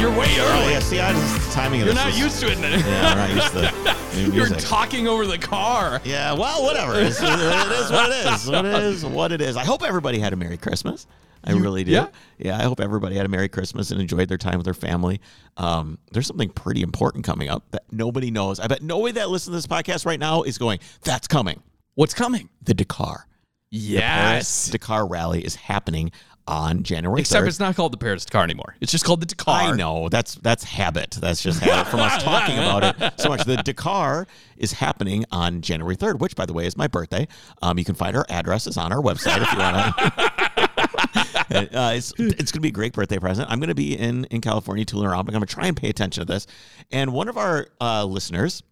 you're way early. Oh, early. yeah. See, I just timing of You're this not is- used to it. Yeah, I'm not used to new You're talking over the car. Yeah, well, whatever. It's, it is what it is. What it is. What it is. I hope everybody had a Merry Christmas. I really do. yeah? Yeah, I hope everybody had a Merry Christmas and enjoyed their time with their family. Um, there's something pretty important coming up that nobody knows. I bet nobody that listens to this podcast right now is going, "That's coming." What's coming? The Dakar. Yes. the Dakar Rally is happening on January Except 3rd. it's not called the Paris Dakar anymore. It's just called the Dakar. I know that's that's habit. That's just habit from us talking about it so much. The Dakar is happening on January third, which, by the way, is my birthday. Um, you can find our addresses on our website if you want to. uh, it's it's going to be a great birthday present. I'm going to be in in California tooling around. but I'm going to try and pay attention to this. And one of our uh, listeners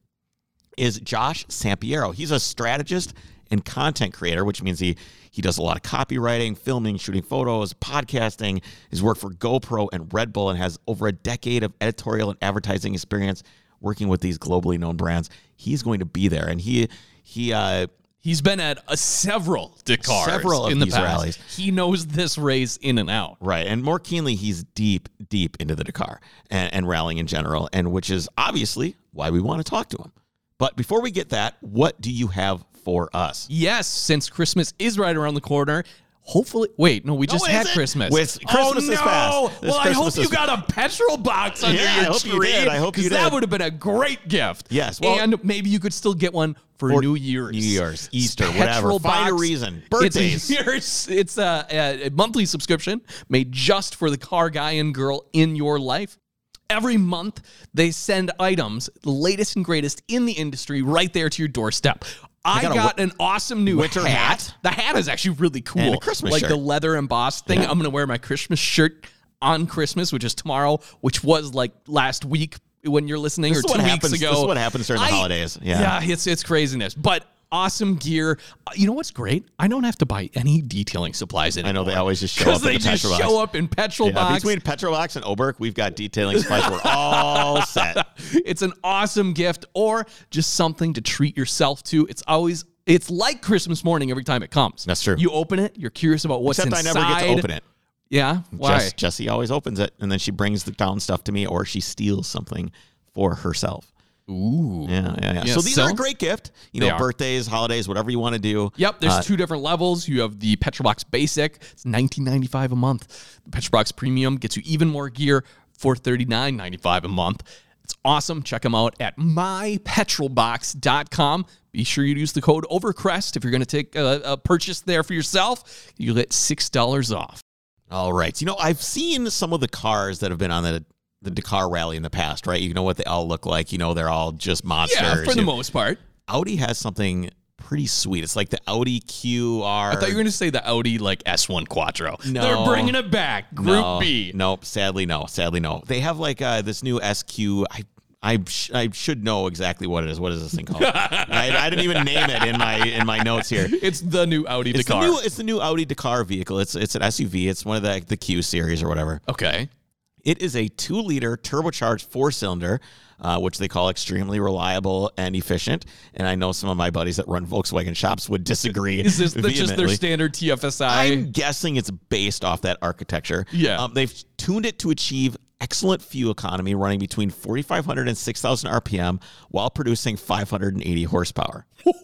is Josh Sampiero. He's a strategist and content creator, which means he he does a lot of copywriting, filming, shooting photos, podcasting. He's worked for GoPro and Red Bull and has over a decade of editorial and advertising experience working with these globally known brands. He's going to be there, and he he uh, He's been at uh, several Dakar, Several of in the these past. rallies. He knows this race in and out. Right. And more keenly, he's deep, deep into the Dakar and, and rallying in general, and which is obviously why we want to talk to him. But before we get that, what do you have for us? Yes, since Christmas is right around the corner. Hopefully, wait, no, we just it had. Christmas. With- Christmas oh, is no. past. This Well, I hope you got a petrol box under Yeah, I your hope you tree. did. I hope you 'cause That would have been a great gift. Yes, well- and maybe you could still get one for For New Year's, New Year's, Easter, Petrol whatever. Find a box. reason. It's Birthdays. a, it's a, a monthly subscription made just for the car guy and girl in your life. Every month, they send items, the latest and greatest in the industry, right there to your doorstep. I got got, a an awesome new winter hat. hat. The hat is actually really cool. And a Christmas like shirt. the leather embossed thing. I'm going to wear my Christmas shirt on Christmas, which is tomorrow, which was like last week when you're listening This or two weeks happens- ago. this is what happens during the holidays. Yeah. yeah, it's it's craziness, but awesome gear. Uh, You know what's great? I don't have to buy any detailing supplies anymore. I know they always just show up they the just Petrol show Box. up in petrol Yeah, box. between Petrobox and Oberk, we've got detailing supplies. We're all set. it's an awesome gift or just something to treat yourself to. It's always it's like Christmas morning every time it comes. That's true. You open it, you're curious about what's Except I never get to open it. Yeah, why? Jess, Jessie always opens it, and then she brings the down stuff to me, or she steals something for herself. Ooh. Yeah, yeah, yeah. Yeah, so these so- are a great gift. You know, birthdays, holidays, whatever you want to do. Yep, there's Uh, two different levels. You have the Petrobox Basic, it's 19.95 a month. The Petrobox Premium gets you even more gear for 39.95 a month. It's awesome. Check them out at mypetrolbox.com. Be sure you use the code OVERCREST if you're going to take a, a purchase there for yourself. You'll get $6 off. All right. You know, I've seen some of the cars that have been on the the Dakar rally in the past, right? You know what they all look like. You know, they're all just monsters. Yeah, for the most part. Audi has something pretty sweet. It's like the Audi QR. I thought you were going to say the Audi like S1 Quattro. No. They're bringing it back. Group no, B. Nope. Sadly, no. Sadly, no. They have like uh, this new SQ. I I, sh- I should know exactly what it is. What is this thing called? I, I didn't even name it in my in my notes here. It's the new Audi It's Dakar. the new it's the new Audi Dakar vehicle. It's it's an SUV. It's one of the the Q series or whatever. okay. It is a two liter turbocharged four cylinder, uh, which they call extremely reliable and efficient. And I know some of my buddies that run Volkswagen shops would disagree. Is this that's just their standard TFSI? I'm guessing it's based off that architecture. Yeah. Um, they've tuned it to achieve excellent fuel economy, running between 4,500 and 6,000 RPM while producing 580 horsepower.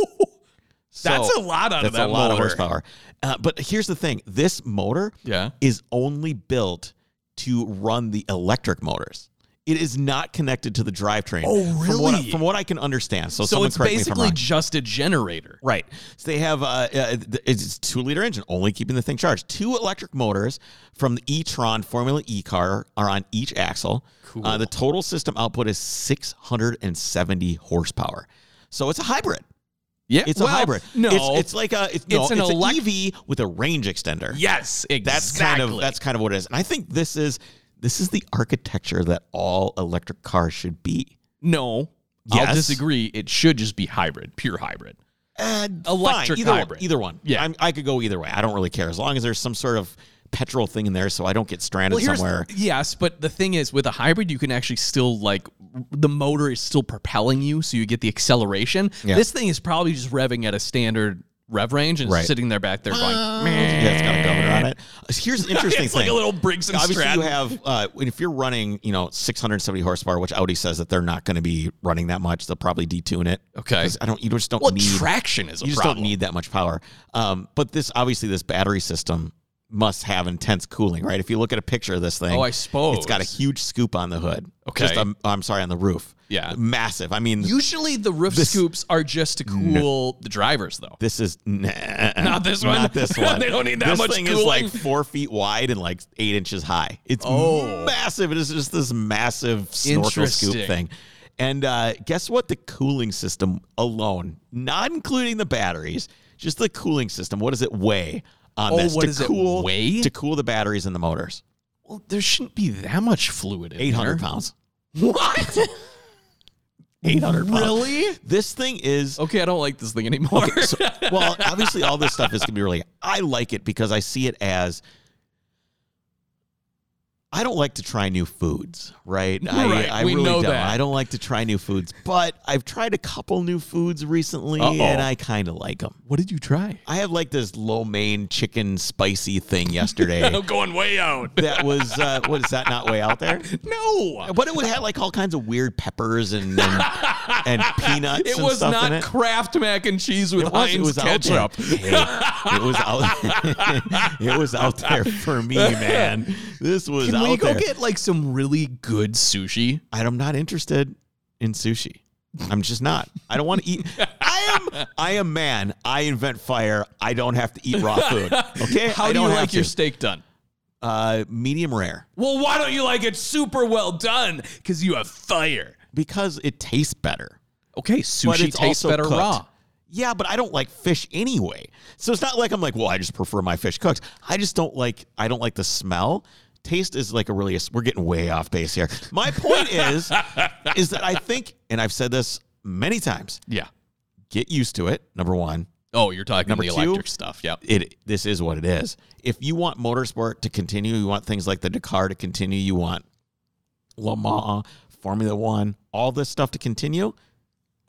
So, That's a lot out of that's that a lot of horsepower. Uh, but here's the thing: this motor Yeah. is only built to run the electric motors. It is not connected to the drivetrain. Oh, From what, I- really? from what I can understand. So, So it's correct me if I'm basically just a generator. Right. So they have uh, uh it's a two liter engine, only keeping the thing charged. Two electric motors from the e-tron Formula E car are on each axle. Cool. Uh, the total system output is 670 horsepower. So it's a hybrid. Yeah, It's well, a hybrid. No, it's, it's like a it's, no, It's it's an an, elec- EV with a range extender. yes, exactly. That's kind of that's kind of what it is. And I think this is this is the architecture that all electric cars should be. no. I'll disagree. It should just be hybrid, pure hybrid. Uh, Electric fine, either hybrid. One, either one. Yeah. I'm, I could go either way. I don't really care as long as there's some sort of petrol thing in there, so I don't get stranded here's- somewhere. Yes, but the thing is, with a hybrid, you can actually still like the motor is still propelling you, so you get the acceleration. Yeah. This thing is probably just revving at a standard rev range and Right. sitting there back there going, man Yeah, it's got a governor on it. Here's the interesting it's thing. like a little Briggs and Obviously, Stratton. you have uh, if you're running, you know, 670 horsepower, which Audi says that they're not going to be running that much. They'll probably detune it. Okay. I don't. You just don't well, need. traction is a you just problem. don't need that much power. Um, but this obviously this battery system must have intense cooling, right? If you look at a picture of this thing, Oh, I suppose. it's got a huge scoop on the hood. Okay. Just um, I'm sorry on the roof. Yeah. massive. I mean, Usually the roof This- scoops are just to cool the drivers, though. This is nah, Not this one? Not this one. They don't need that this much thing is like four feet wide and like eight inches high. It's Oh. massive. It is just this massive snorkel scoop thing. And uh, guess what? The cooling system alone, not including the batteries, just the cooling system. What does it weigh on Oh, this? what to it cool, weigh? To cool the batteries and the motors. Well, there shouldn't be that much fluid in Eight hundred there. pounds. What? Eight hundred pounds. really? This thing is Okay, I don't like this thing anymore. Okay, so, well, obviously, all this stuff is gonna be really. I like it because I see it as. I don't like to try new foods, right? Right, I, I we really know don't. that. I don't like to try new foods, but I've tried a couple new foods recently, Uh-oh. and I kind of like them. what did you try? I have like this lo mein chicken spicy thing yesterday. I'm going way out. that was uh, what is that not way out there? no. But it would have like all kinds of weird peppers and and, and peanuts. It and was not it. Kraft mac and cheese with It was, Heinz it was ketchup. Hey, it was out. it was out there for me, man. This was Can we go there. get like some really good sushi? I'm not interested in sushi. I'm just not. I don't want to eat. I am. I am man. I invent fire. I don't have to eat raw food. Okay. How I do you like your steak done? uh, medium rare Well, why don't you like it super well done? Because you have fire. because it tastes better. Okay, sushi tastes better cooked. raw. Yeah, but I don't like fish anyway. So it's not like I'm like, well, I just prefer my fish cooked. I just don't like. I don't like the smell. Taste is like a really. We're getting way off base here. My point is, is that I think, and I've said this many times. Yeah. Get used to it. Number one, Oh, you're talking Number the two? electric stuff. Yep. it this is what it is. If you want motorsport to continue, you want things like the Dakar to continue, you want Le Mans, Formula One, all this stuff to continue.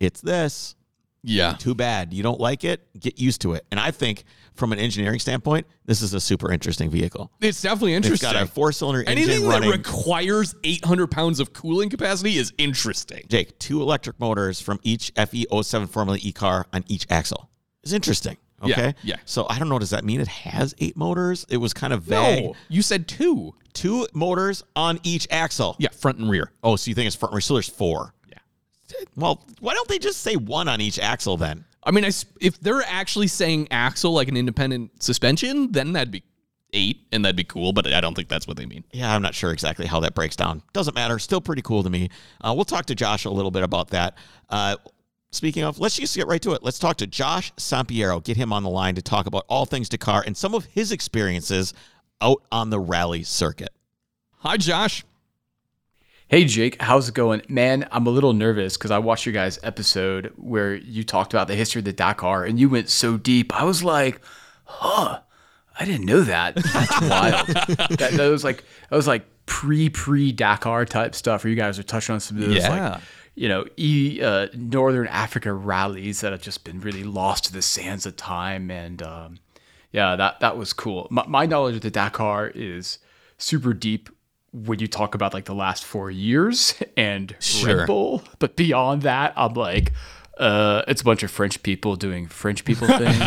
It's this. Yeah. Too bad. You don't like it. Get used to it. And I think from an engineering standpoint, this is a super interesting vehicle. It's definitely It's interesting. got a four cylinder engine Anything that requires 800 pounds of cooling capacity is interesting. Jake, two electric motors from each FE07 Formula E car on each axle. It's interesting. Yeah, Okay. yeah. So I don't know. Does that mean it has eight motors? It was kind of vague. No, you said two. Two motors on each axle. Yeah, front and rear. Oh, so you think it's front and rear? So there's four. Yeah. Well, why don't they just say one on each axle then? I mean, I if they're actually saying axle like an independent suspension, then that'd be eight, and that'd be cool. But I don't think that's what they mean. Yeah, I'm not sure exactly how that breaks down. Doesn't matter. Still pretty cool to me. Uh, we'll talk to Josh a little bit about that. Uh, speaking of, let's just get right to it. Let's talk to Josh Sampiero. Get him on the line to talk about all things Dakar and some of his experiences out on the rally circuit. Hi, Josh. Hey Jake, how's it going? Man, I'm a little nervous because I watched your guys' episode where you talked about the history of the Dakar and you went so deep. I was like, huh, I didn't know that. That's wild. that, that was like that was like pre pre Dakar type stuff where you guys are touching on some of those Yeah. like you know, e, uh, Northern Africa rallies that have just been really lost to the sands of time. And um, yeah, that that was cool. My, my knowledge of the Dakar is super deep when you talk about like the last four years and Sure. Red Bull. But beyond that, I'm like, uh, it's a bunch of French people doing French people things.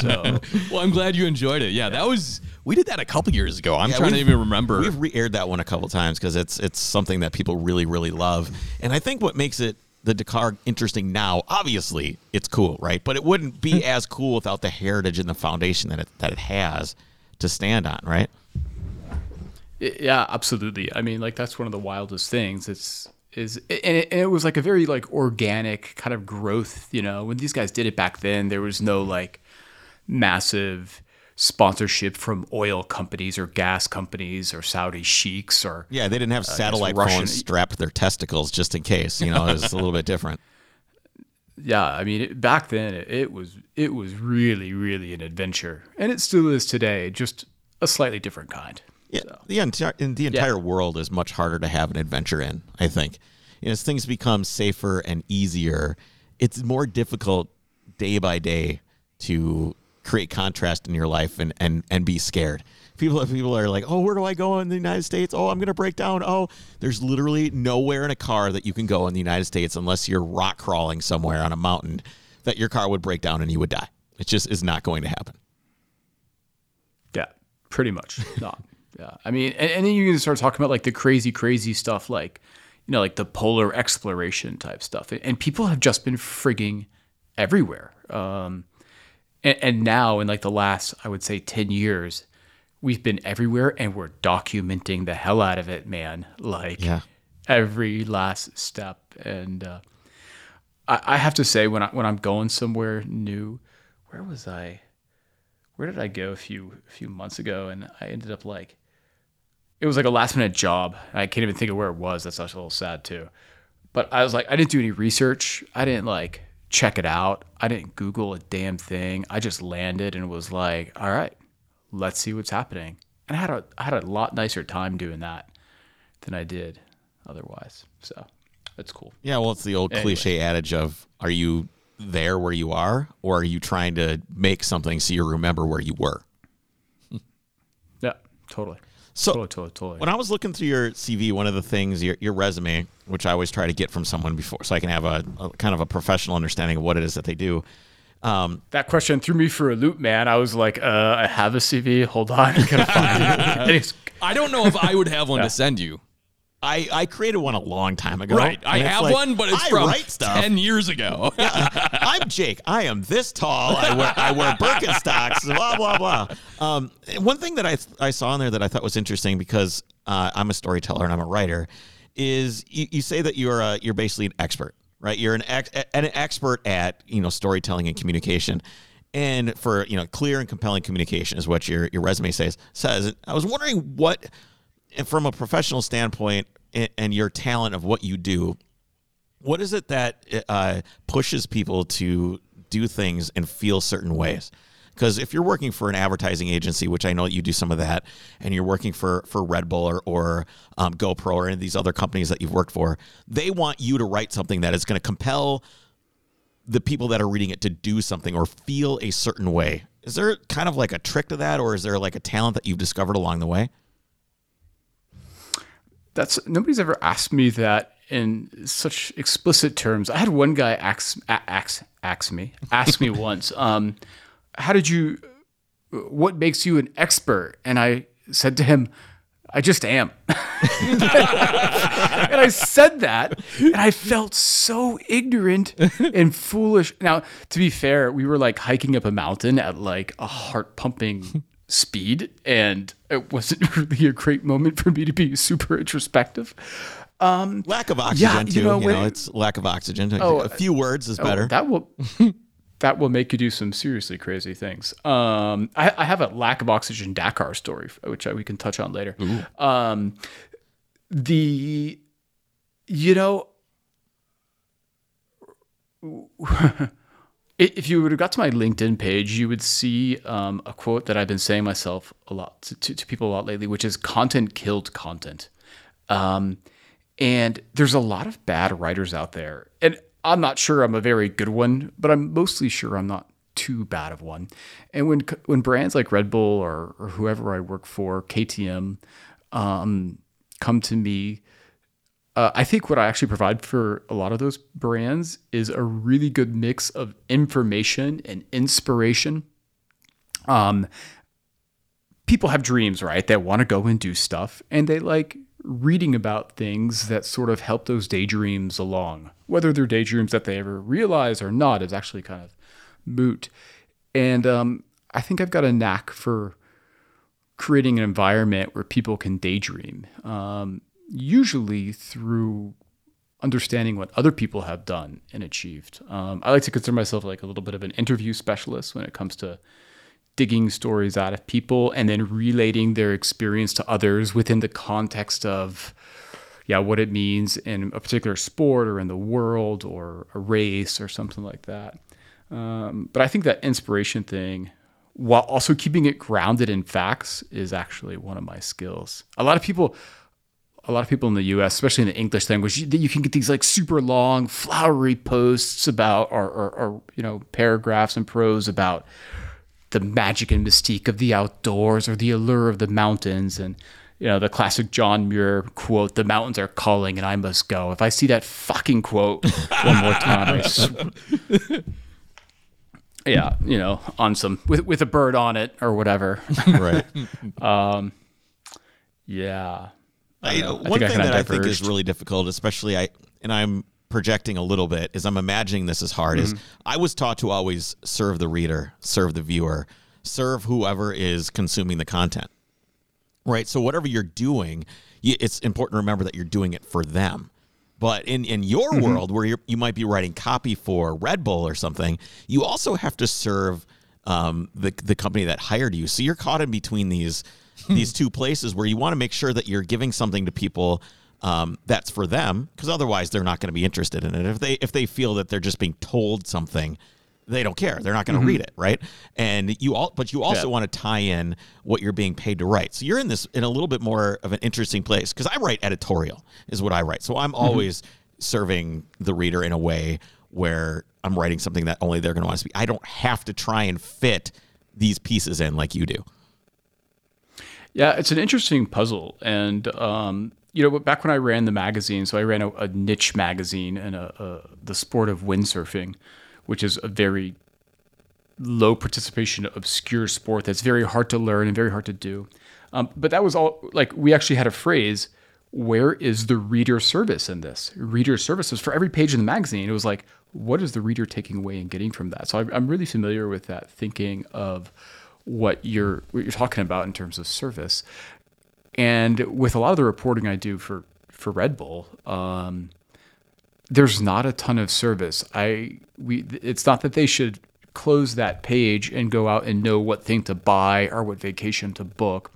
so Well, I'm glad you enjoyed it. Yeah, that was we did that a couple years ago. I'm Yeah, trying to even remember. We've re-aired that one a couple times because it's it's something that people really really love, and I think what makes it the Dakar interesting now, obviously, it's cool, right? But it wouldn't be as cool without the heritage and the foundation that it that it has to stand on, right? Yeah, absolutely. I mean, like that's one of the wildest things. It's is and it, and it was like a very like organic kind of growth. You know, when these guys did it back then, there was no like massive sponsorship from oil companies or gas companies or Saudi sheiks or Yeah, they didn't have uh, satellite phones strapped to their testicles just in case. You know, it was a little bit different. yeah. I mean, it, back then it, it was it was really really an adventure, and it still is today, just a slightly different kind. Yeah, the entire in the entire world is much harder to have an adventure in. I think, know, as things become safer and easier, it's more difficult day by day to create contrast in your life and and and be scared. People people are like, "Oh, where do I go in the United States? Oh, I'm going to break down." Oh, there's literally nowhere in a car that you can go in the United States unless you're rock crawling somewhere on a mountain that your car would break down and you would die. It just is not going to happen. Yeah, pretty much not. Yeah, I mean, and, and then you can start talking about like the crazy, crazy stuff, like you know, like the polar exploration type stuff, and, people have just been frigging everywhere. Um, and, and now, in like the last, I would say, ten years, we've been everywhere, and we're documenting the hell out of it, man. Like Yeah. every last step, and uh, I, I have to say, when I when I'm going somewhere new, where was I? Where did I go a few a few months ago, and I ended up like, it was like a last minute job. I can't even think of where it was. That's actually a little sad too. But I was like, I didn't do any research. I didn't like check it out. I didn't Google a damn thing. I just landed and was like, all right, let's see what's happening. And I had a I had a lot nicer time doing that than I did otherwise. So that's cool. Yeah, well, it's the old cliche adage of are you there where you are or are you trying to make something so you remember where you were? Yeah, totally. So Totally, totally, totally. when I was looking through your CV, one of the things your your resume, which I always try to get from someone before, so I can have a, a kind of a professional understanding of what it is that they do. Um, that question threw me for a loop, man. I was like, uh, I have a CV. Hold on, I gotta find it. I don't know if I would have one to send you. I I created one a long time ago. Right. I have like, one, but it's I from write stuff. 10 years ago. I'm Jake. I am this tall. I wear I wear Birkenstocks. Blah blah blah. Um, one thing that I I saw in there that I thought was interesting because uh, I'm a storyteller and I'm a writer is you, you say that you're a, you're basically an expert, right? You're an ex, an expert at you know storytelling and communication. And for you know, clear and compelling communication is what your your resume says. Says. I was wondering what, from a professional standpoint, and- and your talent of what you do, what is it that uh, pushes people to do things and feel certain ways? Because if you're working for an advertising agency, which I know you do some of that, and you're working for for Red Bull or, or um, GoPro or any of these other companies that you've worked for, they want you to write something that is going to compel the people that are reading it to do something or feel a certain way. Is there kind of like a trick to that, or is there like a talent that you've discovered along the way? That's nobody's ever asked me that in such explicit terms. I had one guy ask ask ask me ask me once, um, how did you? What makes you an expert? And I said to him, I just am. and I said that, and I felt so ignorant and foolish. Now, to be fair, we were like hiking up a mountain at like a heart pumping speed, and it wasn't really a great moment for me to be super introspective. Um, Lack of oxygen, Yeah, you too. You know, know, when- it's lack of oxygen. Oh, a few words is Oh, better. that will that will make you do some seriously crazy things. Um, I, I have a lack of oxygen Dakar story, which I, we can touch on later. Um, the you know. If you would have got to my LinkedIn page, you would see um, a quote that I've been saying myself a lot to, to, people a lot lately, which is "content killed content." Um, and there's a lot of bad writers out there. And I'm not sure I'm a very good one, but I'm mostly sure I'm not too bad of one. And when when brands like Red Bull or, or whoever I work for, KTM, um, come to me, uh, I think what I actually provide for a lot of those brands is a really good mix of information and inspiration. Um, people have dreams, right? They want to go and do stuff, and they like reading about things that sort of help those daydreams along. Whether they're daydreams that they ever realize or not is actually kind of moot. And um, I think I've got a knack for creating an environment where people can daydream, um, usually through understanding what other people have done and achieved. Um, I like to consider myself like a little bit of an interview specialist when it comes to digging stories out of people and then relating their experience to others within the context of yeah what it means in a particular sport or in the world or a race or something like that um, but i think that inspiration thing while also keeping it grounded in facts is actually one of my skills a lot of people a lot of people in the U.S., especially in the English language, you, you can get these like super long, flowery posts about, or, or, or you know, paragraphs and prose about the magic and mystique of the outdoors or the allure of the mountains and you know the classic John Muir quote the mountains are calling and I must go if I see that fucking quote one more time I sw- yeah you know on some with with a bird on it or whatever right. Um, yeah I. I one I thing that I think is really difficult, especially I, and I'm projecting a little bit, is I'm imagining this as hard. Is Mm-hmm. I was taught to always serve the reader, serve the viewer, serve whoever is consuming the content. Right. So whatever you're doing, you, it's important to remember that you're doing it for them. But in, in your Mm-hmm. world, where you're, you might be writing copy for Red Bull or something, you also have to serve um, the the company that hired you. So you're caught in between these these two places where you want to make sure that you're giving something to people um, that's for them, because otherwise they're not going to be interested in it. If they if they feel that they're just being told something, they don't care. They're not going to read it, right? And you all, but you also Mm-hmm. Yeah. want to tie in what you're being paid to write. So you're in this in a little bit more of an interesting place because I write editorial is what I write. So I'm Mm-hmm. always serving the reader in a way where I'm writing something that only they're going to want to speak. I don't have to try and fit these pieces in like you do. Yeah, it's an interesting puzzle, and um, you know, back when I ran the magazine, so I ran a, a niche magazine and a, a the sport of windsurfing, which is a very low participation, obscure sport that's very hard to learn and very hard to do. Um, but that was all like we actually had a phrase. Where is the reader service in this? Reader services for every page in the magazine. It was like, what is the reader taking away and getting from that? So I, I'm really familiar with that thinking of what you're what you're talking about in terms of service. And with a lot of the reporting I do for for Red Bull, um, there's not a ton of service. I we it's not that they should close that page and go out and know what thing to buy or what vacation to book.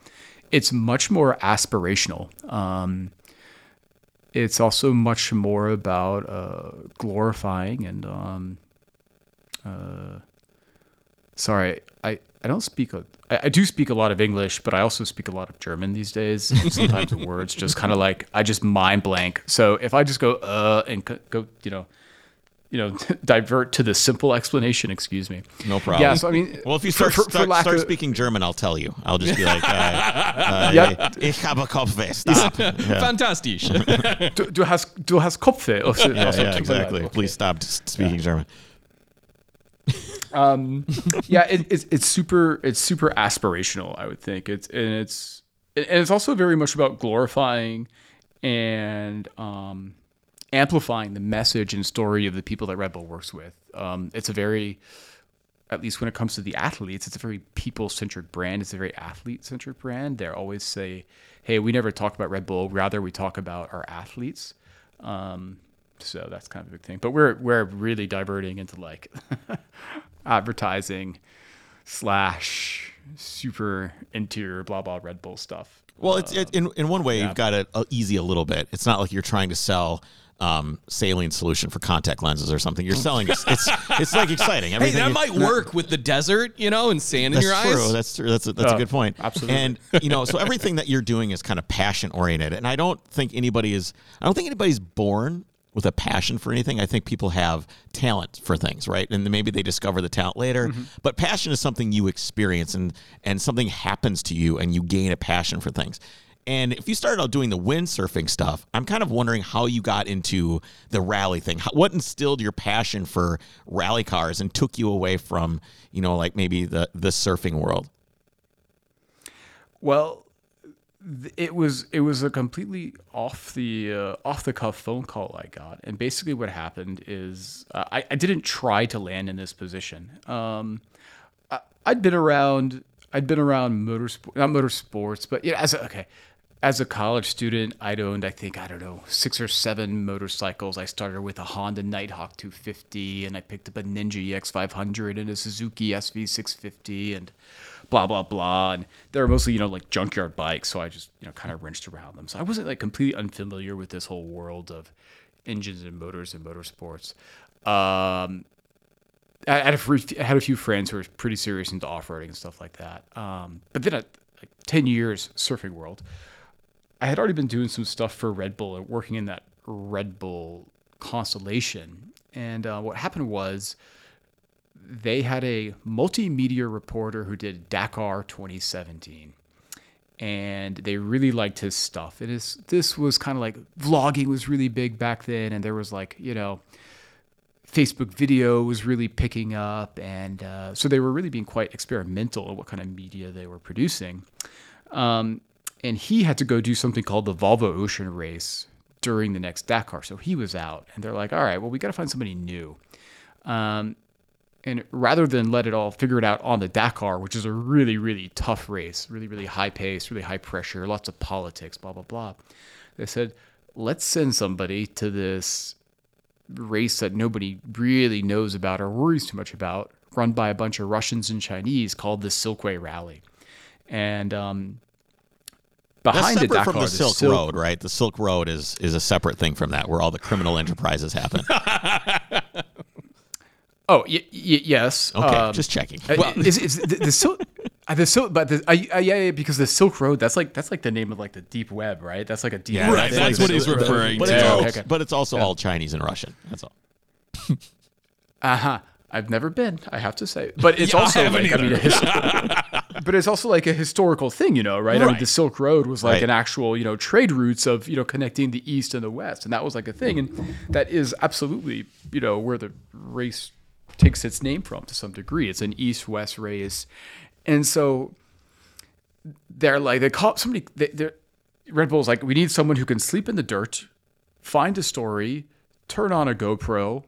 It's much more aspirational. Um, it's also much more about uh, glorifying and um, uh, sorry, I, I don't speak a I, I do speak a lot of English, but I also speak a lot of German these days. Sometimes the words just kind of like I just mind blank. So if I just go uh and co- go, you know, you know, divert to the simple explanation. Excuse me. No problem. Yeah. So I mean, Well, if you start, for- for start, lack start of- speaking German, I'll tell you. I'll just be like, uh, uh, Yep. ich habe Kopfweh. Stop. yeah, Fantastisch. du, du hast du hast Kopfweh. Or so- or yeah, something like exactly. Okay. Please stop s- speaking German. Um, yeah, it, it's it's super it's super aspirational. I would think it's and it's and it's also very much about glorifying and um, amplifying the message and story of the people that Red Bull works with. Um, it's a very at least when it comes to the athletes, it's a very people centric brand. It's a very athlete centric brand. They always say, "Hey, we never talk about Red Bull. Rather, we talk about our athletes." Um, so that's kind of a big thing. But we're we're really diverting into like advertising slash super interior blah blah Red Bull stuff. Well, it's it, in in one way you've got it uh, easy a little bit. It's not like you're trying to sell um, saline solution for contact lenses or something. You're selling it's it's, it's like exciting. hey, Everything that you- might work with the desert, you know, and sand in your true. eyes. That's true. That's a, that's a Oh, good point. absolutely. And you know, so everything that you're doing is kind of passion oriented. And I don't think anybody is. I don't think anybody's born with a passion for anything. I think people have talent for things, right? And then maybe they discover the talent later. Mm-hmm. But passion is something you experience, and and something happens to you, and you gain a passion for things. And if you started out doing the windsurfing stuff, I'm kind of wondering how you got into the rally thing. How, what instilled your passion for rally cars and took you away from, you know, like maybe the the surfing world? Well, it was it was a completely off the uh, off the cuff phone call I got, and basically what happened is uh, I, I didn't try to land in this position. Um, I, I'd been around I'd been around motorsport not motorsports, but yeah, as a, okay. As a college student, I'd owned, I think, I don't know, six or seven motorcycles. I started with a Honda Nighthawk 250, and I picked up a Ninja EX500 and a Suzuki SV650, and blah blah blah. And they're mostly you know like junkyard bikes. So i just you know kind of wrenched around them. So i wasn't like completely unfamiliar with this whole world of engines and motors and motorsports. Um I had had a few friends who were pretty serious into off-roading and stuff like that. Um but then at like 10 years surfing world I had already been doing some stuff for Red Bull and working in that Red Bull constellation. And uh, what happened was they had a multimedia reporter who did Dakar 2017 and they really liked his stuff. It is this was kind of like vlogging was really big back then, and there was like you know, Facebook video was really picking up, and uh, so they were really being quite experimental in what kind of media they were producing. Um, and he had to go do something called the Volvo Ocean Race during the next Dakar, so he was out, and they're like, all right, well we got to find somebody new. Um, and rather than let it all figure it out on the Dakar, which is a really, really tough race, really, really high pace, really high pressure, lots of politics, blah, blah, blah, they said, let's send somebody to this race that nobody really knows about or worries too much about, run by a bunch of Russians and Chinese called the Silkway Rally. And um, That's behind the Dakar, from the Silk, Silk- Road, right? The Silk Road is is a separate thing from that, where all the criminal enterprises happen. Oh, y- y- yes. Okay, um, just checking. Uh, is, is the, the silk uh, the silk but the uh, uh, yeah, yeah because the silk road that's like that's like the name of like the deep web right that's like a deep Yeah, web Right, thing. that's what he's Silk referring But to. it's, all, okay, okay. but it's also all Chinese and Russian. That's all. uh-huh i've never been i have to say but it's Yeah, also haven't like i mean a his- but it's also like a historical thing you know right, I mean, the silk road was like Right. an actual you know trade routes of you know connecting the east and the west and that was like a thing and that is absolutely you know where the race takes its name from to some degree it's an east-west race and so they're like they call somebody they, they're red bull's like we need someone who can sleep in the dirt find a story turn on a gopro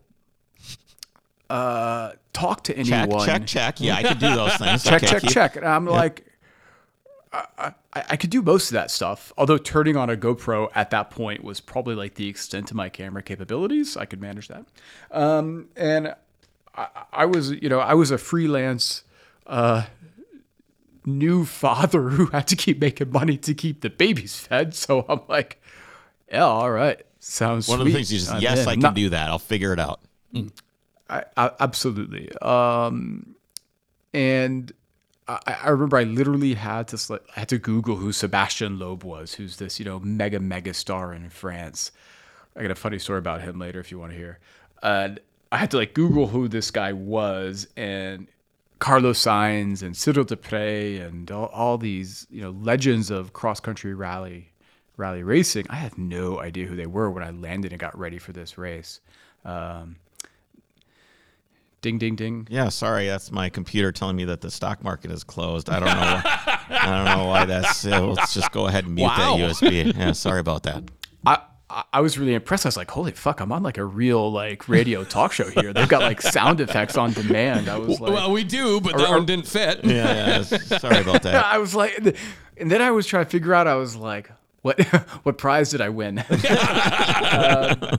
uh talk to Check, anyone check, check. Yeah, I can do those things. check, Okay, check, keep- check. And I'm like, I, I, I could do most of that stuff. Although turning on a GoPro at that point was probably like the extent of my camera capabilities. I could manage that. Um, and I, I was, you know, I was a freelance uh, new father who had to keep making money to keep the babies fed. So I'm like, yeah, all right. Sounds One of the things you just, I'm yes, in. I can Not- do that. I'll figure it out. I, I, absolutely. Um, and I, I remember I literally had to I had to Google who Sebastian Loeb was, who's this you know mega mega star in France. I got a funny story about him later if you want to hear. And I had to like Google who this guy was, and Carlos Sainz and Cyril Despres and all, all these you know legends of cross country rally rally racing. I had no idea who they were when I landed and got ready for this race. Um, ding ding ding. Yeah, sorry, that's my computer telling me that the stock market is closed. I don't know. I don't know why that's. Uh, let's just go ahead and mute Wow. that USB. Yeah, sorry about that. I, I I was really impressed. I was like, holy fuck, I'm on like a real like radio talk show here. They've got like sound effects on demand. I was like, well, we do, but that or- one didn't fit. Yeah, yeah, sorry about that. I was like, and then I was trying to figure out. I was like, what what prize did I win? Um,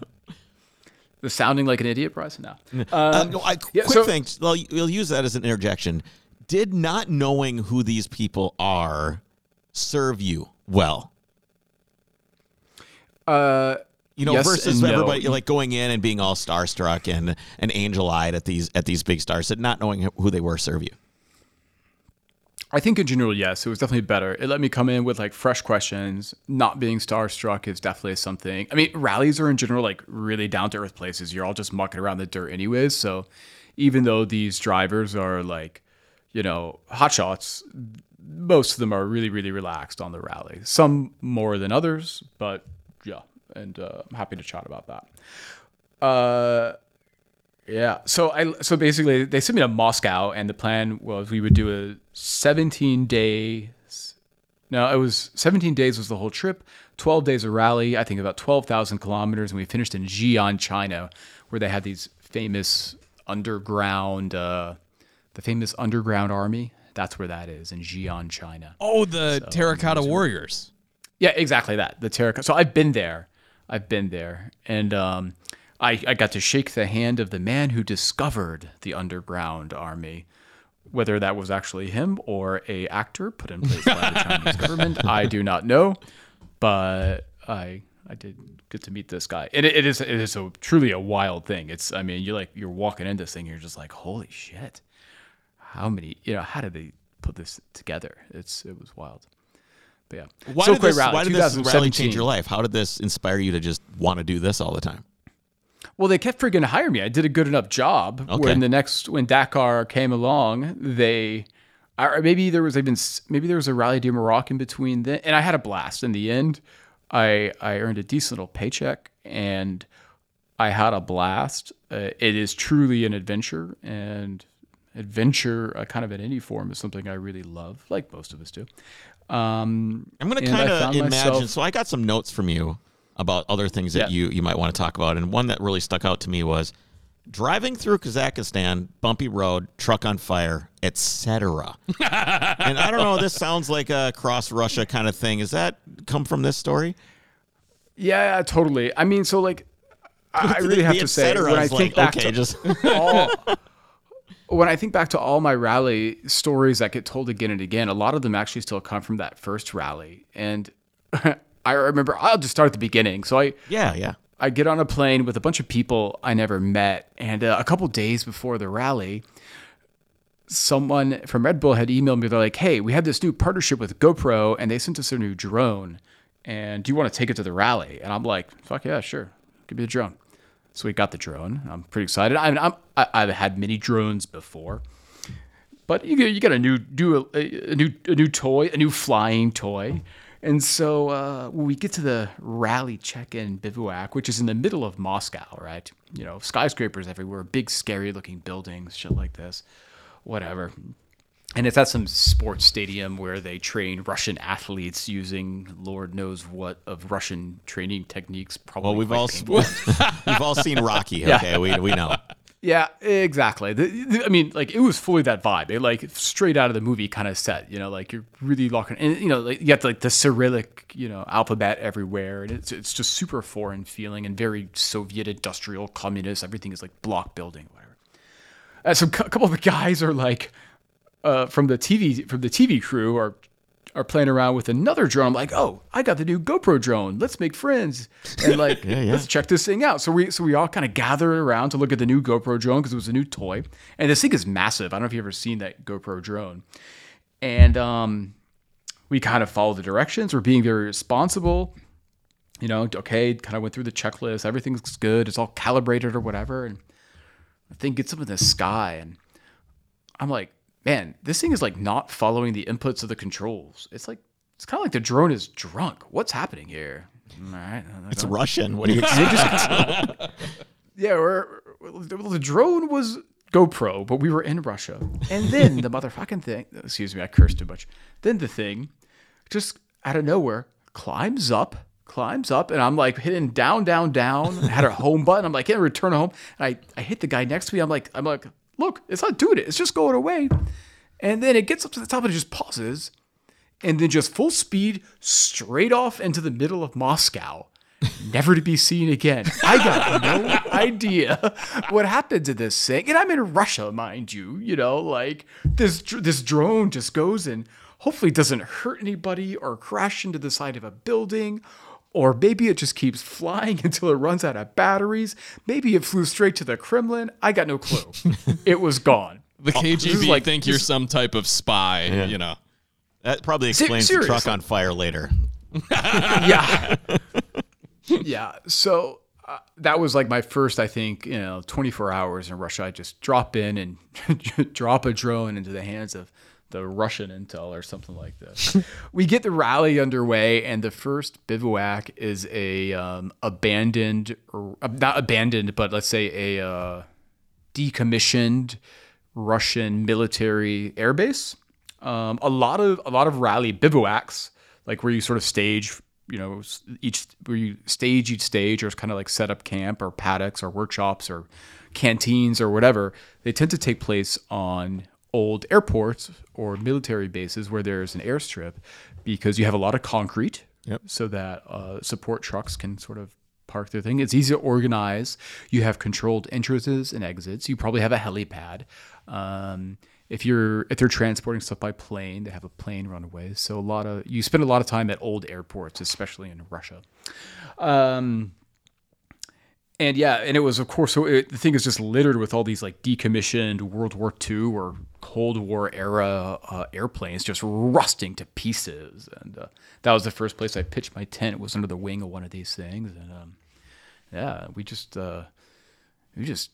the sounding like an idiot prize? No. Uh, no, I, yeah, quick so- thing. Well, we'll use that as an interjection. Did not knowing who these people are serve you well? Uh, You know, Yes versus and no. everybody like going in and being all starstruck and and angel eyed at these at these big stars. and not knowing who they were serve you? I think in general, yes, it was definitely better. It let me come in with like fresh questions. Not being starstruck is definitely something. I mean, rallies are in general like really down to earth places. You're all just mucking around the dirt anyways. So even though these drivers are like, you know, hotshots, most of them are really, really relaxed on the rally. Some more than others, but yeah. And uh, I'm happy to chat about that. Uh, yeah. So I so basically they sent me to Moscow and the plan was we would do a 17 days. No, it was 17 days was the whole trip. 12 days of rally. I think about 12,000 kilometers, and we finished in Xi'an, China, where they had these famous underground, uh, the famous underground army. That's where that is in Xi'an, China. Oh, the Terracotta Warriors. Yeah, exactly that. The terracotta. So I've been there. I've been there, and um, I, I got to shake the hand of the man who discovered the underground army. Whether that was actually him or a actor put in place by the Chinese government, I do not know. But I I did get to meet this guy, and it, it is it is a truly a wild thing. It's I mean you're like you're walking into this thing, you're just like holy shit, how many you know how did they put this together? It's it was wild. But yeah. Why So did this, Rally, why did this rally change your life? How did this inspire you to just want to do this all the time? Well, they kept freaking hiring me. I did a good enough job. Okay. When the next when Dakar came along, they or maybe there was even maybe there was a Rally du Maroc in between then, and I had a blast. In the end, I I earned a decent little paycheck and I had a blast. Uh, it is truly an adventure, and adventure, uh, kind of in any form, is something I really love, like most of us do. Um, I'm going to kind of imagine. myself- So I got some notes from you about other things that Yeah. you you might want to talk about, and one that really stuck out to me was driving through Kazakhstan, bumpy road, truck on fire, etc. and I don't know. This sounds like a cross Russia kind of thing. Is that come from this story? Yeah, totally. I mean, so like, I I really have to say etc. when I is think like, back okay, to just all, when I think back to all my rally stories that get told again and again, a lot of them actually still come from that first rally. And I remember, I'll just start at the beginning. So I, yeah, yeah. I get on a plane with a bunch of people I never met, and uh, a couple days before the rally, someone from Red Bull had emailed me. They're like, "Hey, we have this new partnership with GoPro, and they sent us a new drone. And do you want to take it to the rally?" And I'm like, "Fuck yeah, sure, give me the drone." So we got the drone. I'm pretty excited. I mean, I'm, I, I've had many drones before, but you you got a new do a, a new a new toy, a new flying toy. And so uh, we get to the rally check-in bivouac, which is in the middle of Moscow, right? You know, skyscrapers everywhere, big scary-looking buildings, shit like this, whatever. And it's at some sports stadium where they train Russian athletes using Lord knows what of Russian training techniques. Probably Well, we've all we've all seen Rocky. Okay, we we know. Yeah, exactly. The, the- I mean, like it was fully that vibe. It like straight out of the movie kind of set. You know, like you're really locking, and you know, like you got like the Cyrillic, you know, alphabet everywhere, and it's it's just super foreign feeling and very Soviet industrial communist. Everything is like block building, whatever. Uh, so a couple of the guys are like uh, from the TV from the TV crew are are playing around with another drone. I'm like, oh, I got the new GoPro drone. Let's make friends and like yeah. let's check this thing out. So we so we all kind of gathered around to look at the new GoPro drone because it was a new toy, and this thing is massive. I don't know if you've ever seen that GoPro drone, and um, we kind of followed the directions. We're being very responsible. You know, okay, kind of went through the checklist. Everything's good. It's all calibrated or whatever, and the thing gets up in the sky and I'm like, man, this thing is like not following the inputs of the controls. It's like it's kind of like the drone is drunk. What's happening here? All right, It's Russian. What do you expect? yeah, we're, well, the drone was GoPro, but we were in Russia, and then the motherfucking thing. Excuse me, I cursed too much. Then the thing, just out of nowhere, climbs up. Climbs up and I'm like hitting down, down, down. I had a home button. I'm like, hitting return home. And I, I hit the guy next to me. I'm like, I'm like, look, it's not doing it. It's just going away. And then it gets up to the top and it just pauses. And then just full speed straight off into the middle of Moscow, never to be seen again. I got no idea what happened to this thing. And I'm in Russia, mind you. You know, like this this drone just goes and hopefully doesn't hurt anybody or crash into the side of a building. Or maybe it just keeps flying until it runs out of batteries. Maybe it flew straight to the Kremlin. I got no clue. it was gone. The KGB like- think you're some type of spy, you know. That probably explains the truck on fire later. yeah yeah so uh, that was like my first i think you know 24 hours in russia i just drop in and drop a drone into the hands of the russian intel or something like this we get the rally underway and the first bivouac is a um, abandoned uh, not abandoned but let's say a uh, decommissioned Russian military airbase. Um, a lot of a lot of rally bivouacs, like where you sort of stage, you know, each where you stage each stage, or it's kind of like set up camp or paddocks or workshops or canteens or whatever. They tend to take place on old airports or military bases where there's an airstrip, because you have a lot of concrete, Yep. so that uh, support trucks can sort of park their thing. It's easy to organize. You have controlled entrances and exits. You probably have a helipad. Um, if you're if they're transporting stuff by plane, they have a plane runway. So a lot of you spend a lot of time at old airports, especially in Russia. Um, and yeah, and it was of course so it, the thing is just littered with all these like decommissioned World War II or Cold War era uh, airplanes just rusting to pieces. And uh, that was the first place I pitched my tent. It was under the wing of one of these things, and um, yeah, we just uh, we just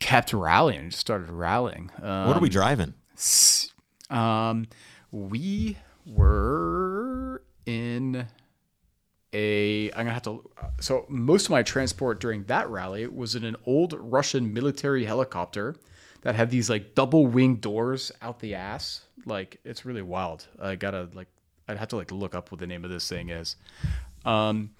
kept rallying. Just started rallying. Um, What are we driving? um, we were in a. I'm gonna have to. So most of my transport during that rally was in an old Russian military helicopter that had these like double wing doors out the ass. Like it's really wild. I gotta like. I'd have to like look up what the name of this thing is. Um,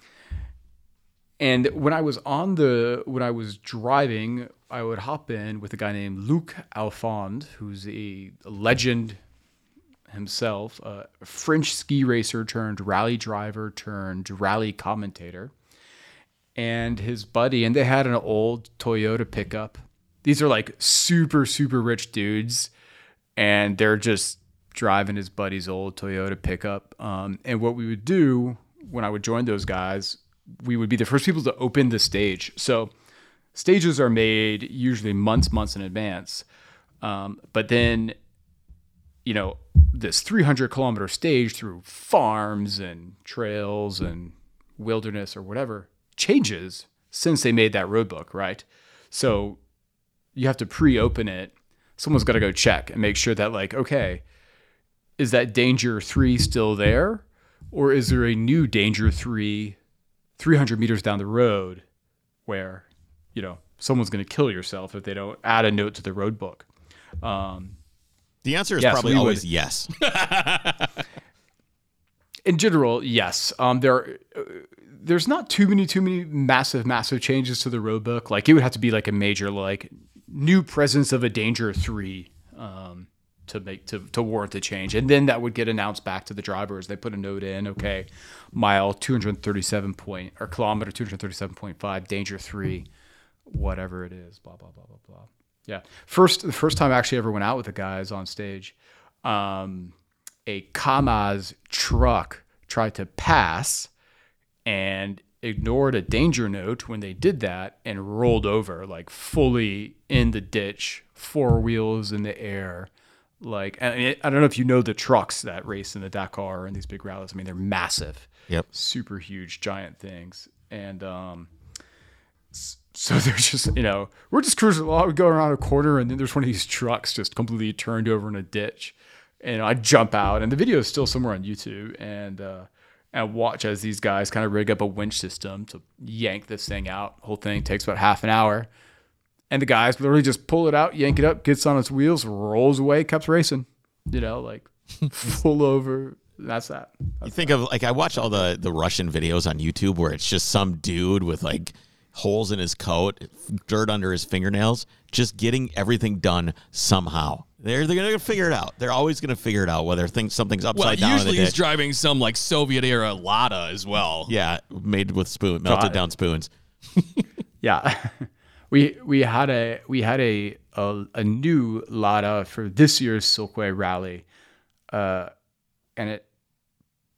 and when I was on the when I was driving, I would hop in with a guy named Luc Alphand, who's a legend himself, a French ski racer turned rally driver turned rally commentator, and his buddy, and they had an old Toyota pickup. These are like super super rich dudes, and they're just driving his buddy's old Toyota pickup. Um, and what we would do when I would join those guys, we would be the first people to open the stage. So stages are made usually months, months in advance. Um, but then, you know, this 300 kilometer stage through farms and trails and wilderness or whatever changes since they made that road book, right? So you have to pre-open it. Someone's got to go check and make sure that like, okay, is that danger three still there? Or is there a new danger three 300 meters down the road where, you know, someone's going to kill yourself if they don't add a note to the road book? Um, The answer is Yes, probably we would. always yes. in general, yes. Um, there, uh, there's not too many, too many massive, massive changes to the road book. Like it would have to be like a major, like new presence of a danger three, um, to make to to warrant a change, and then that would get announced back to the drivers. They put a note in, okay, mile 237 point or kilometer 237.5, danger three, whatever it is, blah blah blah blah blah. Yeah, first the first time I actually ever went out with the guys on stage. Um, a Kamaz truck tried to pass and ignored a danger note when they did that and rolled over like fully in the ditch, four wheels in the air. Like and it, I don't know if you know the trucks that race in the Dakar and these big rallies. I mean, they're massive, Yep. super huge, giant things. And um, so there's just you know we're just cruising along, we go around a corner, and then there's one of these trucks just completely turned over in a ditch, and I jump out, and the video is still somewhere on YouTube, and uh, and watch as these guys kind of rig up a winch system to yank this thing out. Whole thing takes about half an hour, and the guys literally just pull it out, yank it up, gets on its wheels, rolls away, keeps racing. You know, like full over. That's that. You think of like I watch all the the Russian videos on YouTube where it's just some dude with like holes in his coat, dirt under his fingernails, just getting everything done somehow. They're they're gonna figure it out. They're always gonna figure it out whether things something's Well, upside down. in usually the he's driving some like Soviet era Lada as well. yeah, made with spoon, melted God. down spoons. Yeah. we we had a we had a a, a new Lada for this year's Silkway rally. Uh and it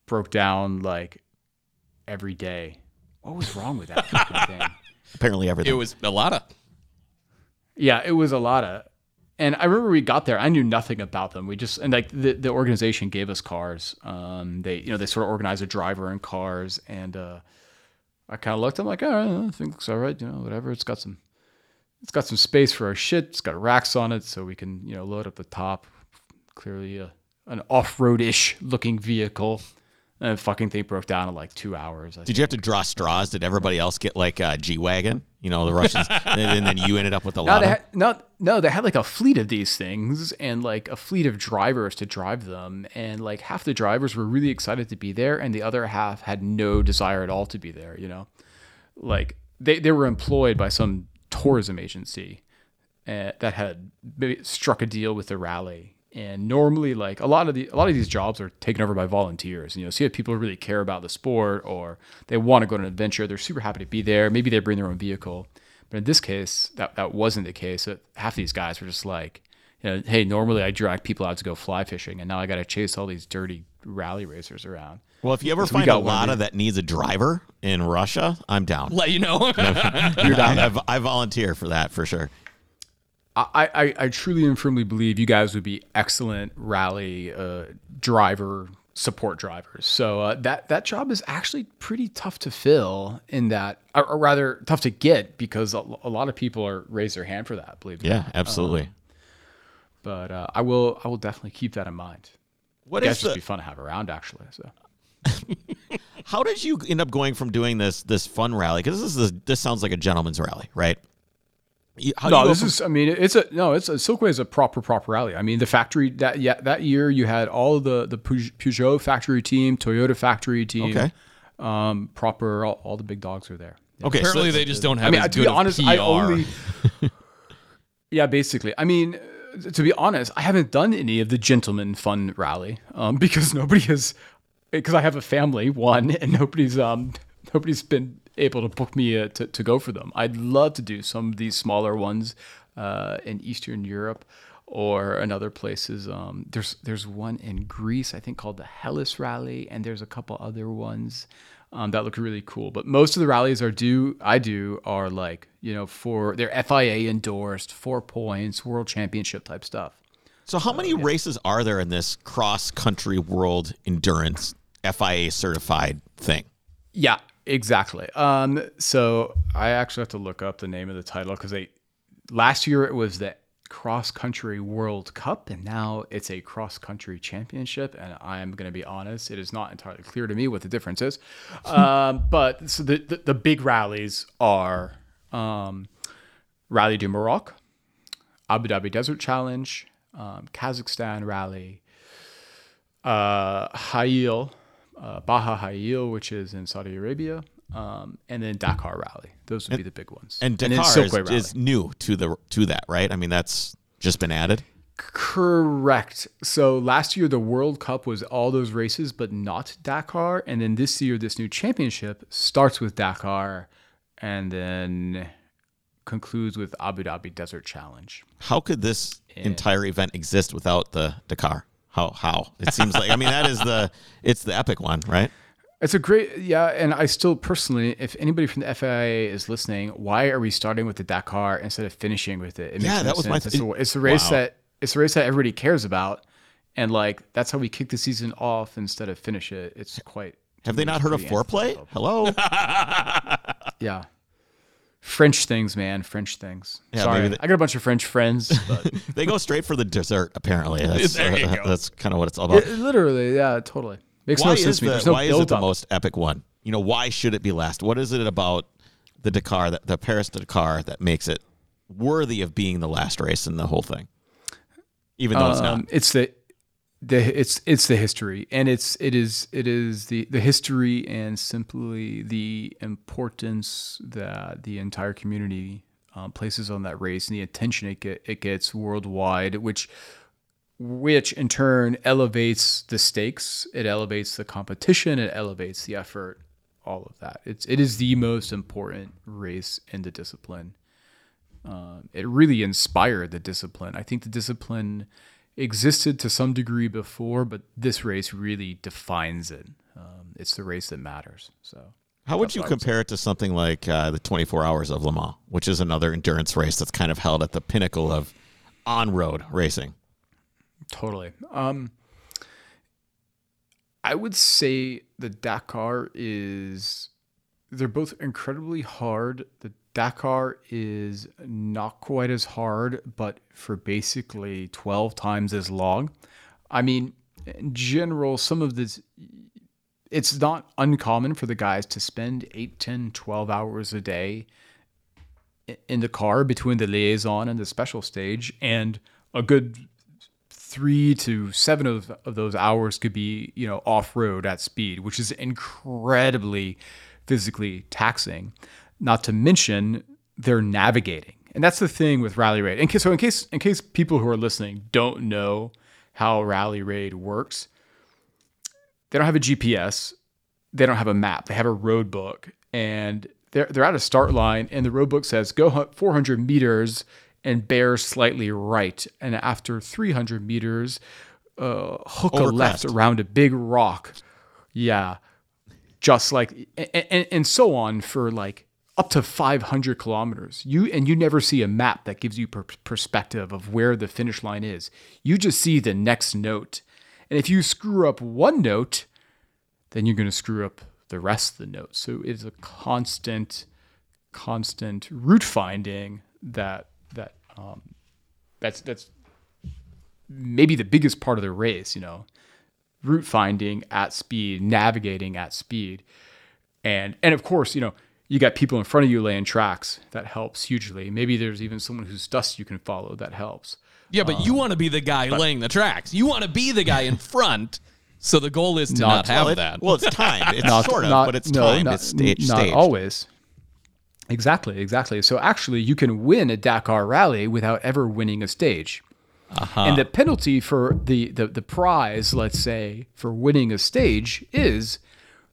broke down like every day. What was wrong with that thing? Apparently everything. It was a Lada. Yeah, it was a Lada. And I remember we got there. I knew nothing about them. We just and like the, the organization gave us cars. Um, they you know they sort of organized a driver and cars, and uh, I kind of looked. I'm like, all right, I think it's all right. You know, whatever. It's got some, it's got some space for our shit. It's got racks on it, so we can you know load up the top. Clearly, a, an off-road-ish looking vehicle. And the fucking thing broke down in like two hours. I Did you have to draw straws? Did everybody else get like a G wagon? You know the Russians, and, then you ended up with a No, lot they of. had, no, no, they had like a fleet of these things and like a fleet of drivers to drive them. And like half the drivers were really excited to be there, and the other half had no desire at all to be there. You know, like they, they were employed by some tourism agency uh, that had maybe struck a deal with the rally. And normally, like a lot of the a lot of these jobs are taken over by volunteers. You know, see if people really care about the sport or they want to go on an adventure. They're super happy to be there. Maybe they bring their own vehicle. But in this case, that that wasn't the case. half of these guys were just like, you know, hey, normally I drag people out to go fly fishing, and now I got to chase all these dirty rally racers around. Well, if you ever find a got one Lada that needs a driver in Russia, I'm down. Let you know. You're down. I, I volunteer for that for sure. I, I, I truly and firmly believe you guys would be excellent rally uh, driver support drivers. So uh, that that job is actually pretty tough to fill. In that, or, or rather, tough to get because a, a, lot of people are raise their hand for that. Believe me. Yeah, absolutely. Um, but uh, I will I will definitely keep that in mind. What is just be fun to have around actually. So. How did you end up going from doing this this fun rally? Because this is this sounds like a gentleman's rally, right? How no, this is. I mean, it's a no. It's a Silkway is a proper proper rally. I mean, the factory that yeah that year you had all the the Peugeot factory team, Toyota factory team, okay, um, proper all, all the big dogs are there. Yeah. Okay, apparently so they just don't have. I mean, to be honest, PR. I only. yeah, basically. I mean, to be honest, I haven't done any of the gentleman fun rally um, because nobody has. Because I have a family, one, and nobody's um nobody's been able to book me uh, to, to go for them. I'd love to do some of these smaller ones uh, in Eastern Europe or in other places. Um, there's there's one in Greece, I think, called the Hellas Rally, and there's a couple other ones um, that look really cool. But most of the rallies are do I do are like you know for they're FIA endorsed, four points, World Championship type stuff. So how many yeah. races are there in this cross country world endurance FIA certified thing? Yeah, Exactly. Um, so I actually have to look up the name of the title because they last year it was the cross country World Cup, and now it's a cross country championship. And I'm going to be honest, it is not entirely clear to me what the difference is. um, but so the, the, the big rallies are um, Rally du Maroc, Abu Dhabi Desert Challenge, um, Kazakhstan Rally, uh, Hail uh, Baja Hail, which is in Saudi Arabia, um, and then Dakar Rally. Those would and, be the big ones. And Dakar and is, is, new to the to that, right? I mean, that's just been added. Correct. So last year the World Cup was all those races, but not Dakar. And then this year, this new championship starts with Dakar, and then concludes with Abu Dhabi Desert Challenge. How could this entire event exist without the Dakar? How how it seems like I mean that is the it's the epic one, right? It's a great yeah, and I still personally, if anybody from the FIA is listening, why are we starting with the Dakar instead of finishing with it? it yeah, that was sense. my. Th- it's, it's a race wow. that it's a race that everybody cares about, and like that's how we kick the season off instead of finish it. It's quite. Have they not heard of foreplay? Hello. yeah. French things, man. French things. Yeah, Sorry, they, I got a bunch of French friends. But. they go straight for the dessert. Apparently, that's, uh, that's kind of what it's all about. It, literally, yeah, totally. Makes why no sense to me. The, no why is it the most epic one? You know, why should it be last? What is it about the Dakar, the, the Paris Dakar, that makes it worthy of being the last race in the whole thing? Even though um, it's not. It's the the it's it's the history. And it's it is it is the the history and simply the importance that the entire community um, places on that race and the attention it get, it gets worldwide which which in turn elevates the stakes it elevates the competition it elevates the effort all of that. It's it is the most important race in the discipline. Um, it really inspired the discipline. I think the discipline existed to some degree before, but this race really defines it. Um, it's the race that matters. So, how would you compare it to something like uh, the 24 Hours of Le Mans, which is another endurance race that's kind of held at the pinnacle of on-road racing? Totally. Um, I would say the Dakar is. They're both incredibly hard. The Dakar is not quite as hard, but for basically 12 times as long. I mean, in general, some of this, it's not uncommon for the guys to spend 8, 10, 12 hours a day in the car between the liaison and the special stage. And a good three to seven of, of those hours could be, you know, off road at speed, which is incredibly physically taxing not to mention they're navigating. And that's the thing with Rally Raid. And so in case in case people who are listening don't know how Rally Raid works, they don't have a GPS, they don't have a map, they have a road book, and they're they're at a start line, and the road book says go 400 meters and bear slightly right, and after 300 meters, uh, hook Over a left around a big rock. Yeah, just like and, and, and so on for like up to 500 kilometers. You and you never see a map that gives you per- perspective of where the finish line is. You just see the next note, and if you screw up one note, then you're going to screw up the rest of the notes. So it's a constant, constant route finding that that um, that's that's maybe the biggest part of the race. You know, route finding at speed, navigating at speed, and and of course, you know, you got people in front of you laying tracks that helps hugely. Maybe there's even someone whose dust you can follow that helps. Yeah, but you want to be the guy laying the tracks. You want to be the guy in front. So the goal is to Not- not, have well, it- that. well, it's timed. It's Not- sort of, not- but it's no, timed. Not, it's sta- not staged. always. Exactly, exactly. So actually, you can win a Dakar rally without ever winning a stage. Uh-huh. And the penalty for the, the the prize, let's say, for winning a stage is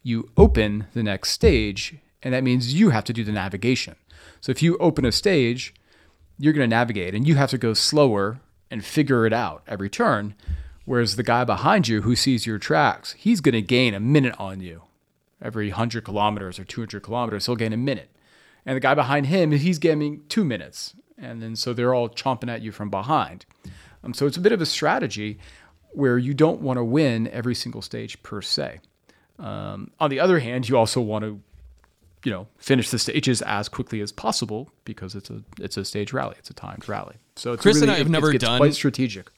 you open the next stage, and that means you have to do the navigation. So if you open a stage, you're going to navigate, and you have to go slower and figure it out every turn. Whereas the guy behind you who sees your tracks, he's going to gain a minute on you every 100 kilometers or 200 kilometers, he'll gain a minute. And the guy behind him, he's gaining two minutes. And then so they're all chomping at you from behind. Um, so it's a bit of a strategy where you don't want to win every single stage per se. Um, on the other hand, you also want to, you know, finish the stages as quickly as possible because it's a it's a stage rally, it's a timed rally. So it's Chris and really, I have it- never it gets done- quite strategic.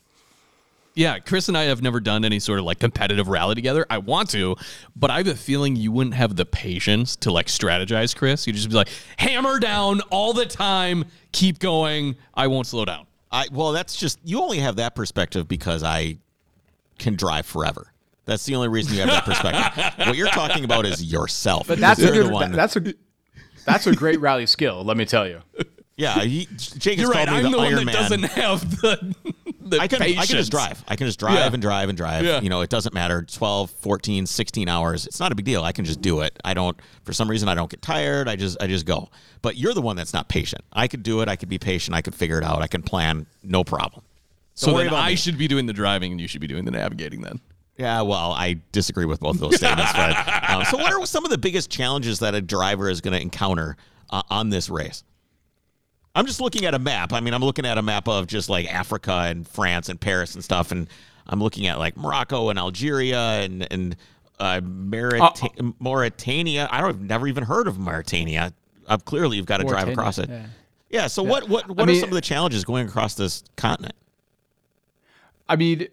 Yeah, Chris and I have never done any sort of like competitive rally together. I want to, but I have a feeling you wouldn't have the patience to like strategize, Chris. You'd just be like, hammer down all the time, keep going. I won't slow down. I well, that's just you only have that perspective because I can drive forever. That's the only reason you have that perspective. what you're talking about is yourself. But that's a good, the one. that's a that's a great rally skill, let me tell you. yeah, he, Jake has You're right. called me I'm the, the, one Iron that Man. doesn't have the the I can, I can just drive. I can just drive Yeah. and drive and drive. Yeah. You know, it doesn't matter. 12, 14, 16 hours. It's not a big deal. I can just do it. I don't for some reason I don't get tired. I just I just go. But you're the one that's not patient. I could do it. I could be patient. I could figure it out. I can plan. No problem. So Don't worry then I me. should be doing the driving and you should be doing the navigating then. Yeah, well, I disagree with both of those statements. But um, so, what are some of the biggest challenges that a driver is going to encounter uh, on this race? I'm just looking at a map. I mean, I'm looking at a map of just like Africa and France and Paris and stuff, and I'm looking at like Morocco and Algeria and and uh, Marita- Mauritania. I don't, I've never even heard of Mauritania. Uh, clearly, you've got to drive across it. yeah. Yeah. so, what what what I are mean- some of the challenges going across this continent? I mean,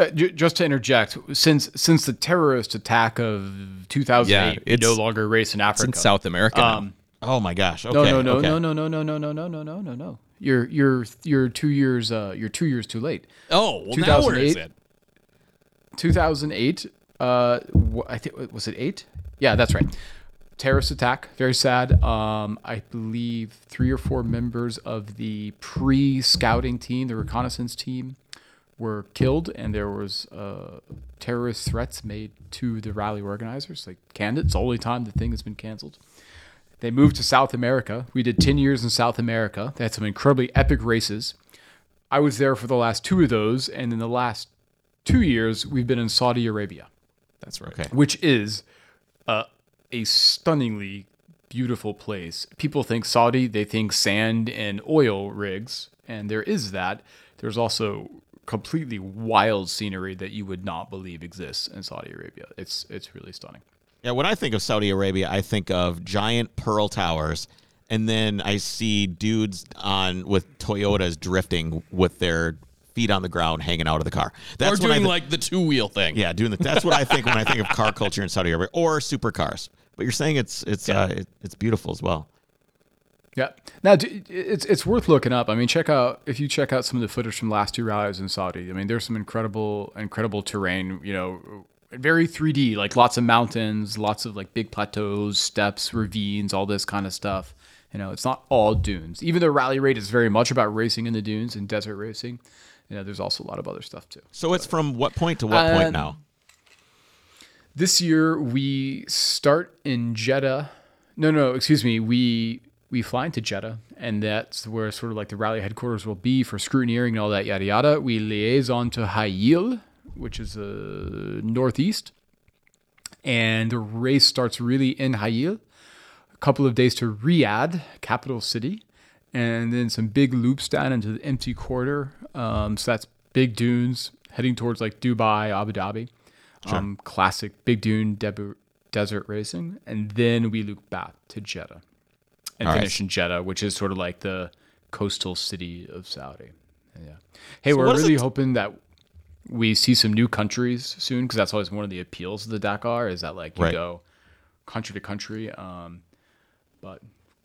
uh, ju- just to interject, since since the terrorist attack of 2008, Yeah, it's- no longer race in It's Africa. in South America. Um, Oh my gosh. Okay. no, no, no, okay. no, no, no, no, no, no, no, no, no, no, no. You're you're you're two years uh you're two years too late. oh, well, now where is 2008? it? 2008. Uh, I think was it eight? Yeah, that's right. Terrorist attack, very sad. Um, I believe three or four members of the pre-scouting team, the reconnaissance team, were killed, and there was uh, terrorist threats made to the rally organizers. Like, canned it. It's the only time the thing has been canceled. They moved to South America. We did 10 years in South America. They had some incredibly epic races. I was there for the last two of those, and in the last two years, we've been in Saudi Arabia, That's right. Okay. which is uh, a stunningly beautiful place. People think Saudi, they think sand and oil rigs, and there is that. There's also completely wild scenery that you would not believe exists in Saudi Arabia. It's it's really stunning. Yeah, when I think of Saudi Arabia, I think of giant pearl towers, and then I see dudes on with Toyotas drifting with their feet on the ground, hanging out of the car. That's when I doing thi- like the two wheel thing. yeah, doing the, That's what I think when I think of car culture in Saudi Arabia or supercars. But you're saying it's it's uh, it, it's beautiful as well. Yeah. Now it's it's worth looking up. I mean, check out if you check out some of the footage from the last two rallies in Saudi. I mean, there's some incredible incredible terrain. You know, very 3D, like lots of mountains, lots of like big plateaus, steps, ravines, all this kind of stuff. You know, it's not all dunes. Even though rally raid is very much about racing in the dunes and desert racing, you know, there's also a lot of other stuff too. So it's from what point to what Uh, point now? This year we start in Jeddah. No, no, excuse me. We we fly into Jeddah, and that's where sort of like the rally headquarters will be for scrutineering and all that yada yada. We liaison to Hayil, which is uh, northeast, and the race starts really in Hayil. A couple of days to Riyadh, capital city, and then some big loops down into the empty quarter. Um, so that's big dunes heading towards like Dubai, Abu Dhabi. Um, classic big dune desert racing, and then we loop back to Jeddah and All right. finish in Jeddah, which is sort of like the coastal city of Saudi. Yeah. Hey, So we're really it- hoping that we see some new countries soon because that's always one of the appeals of the Dakar is that like you Right. go country to country. Um, but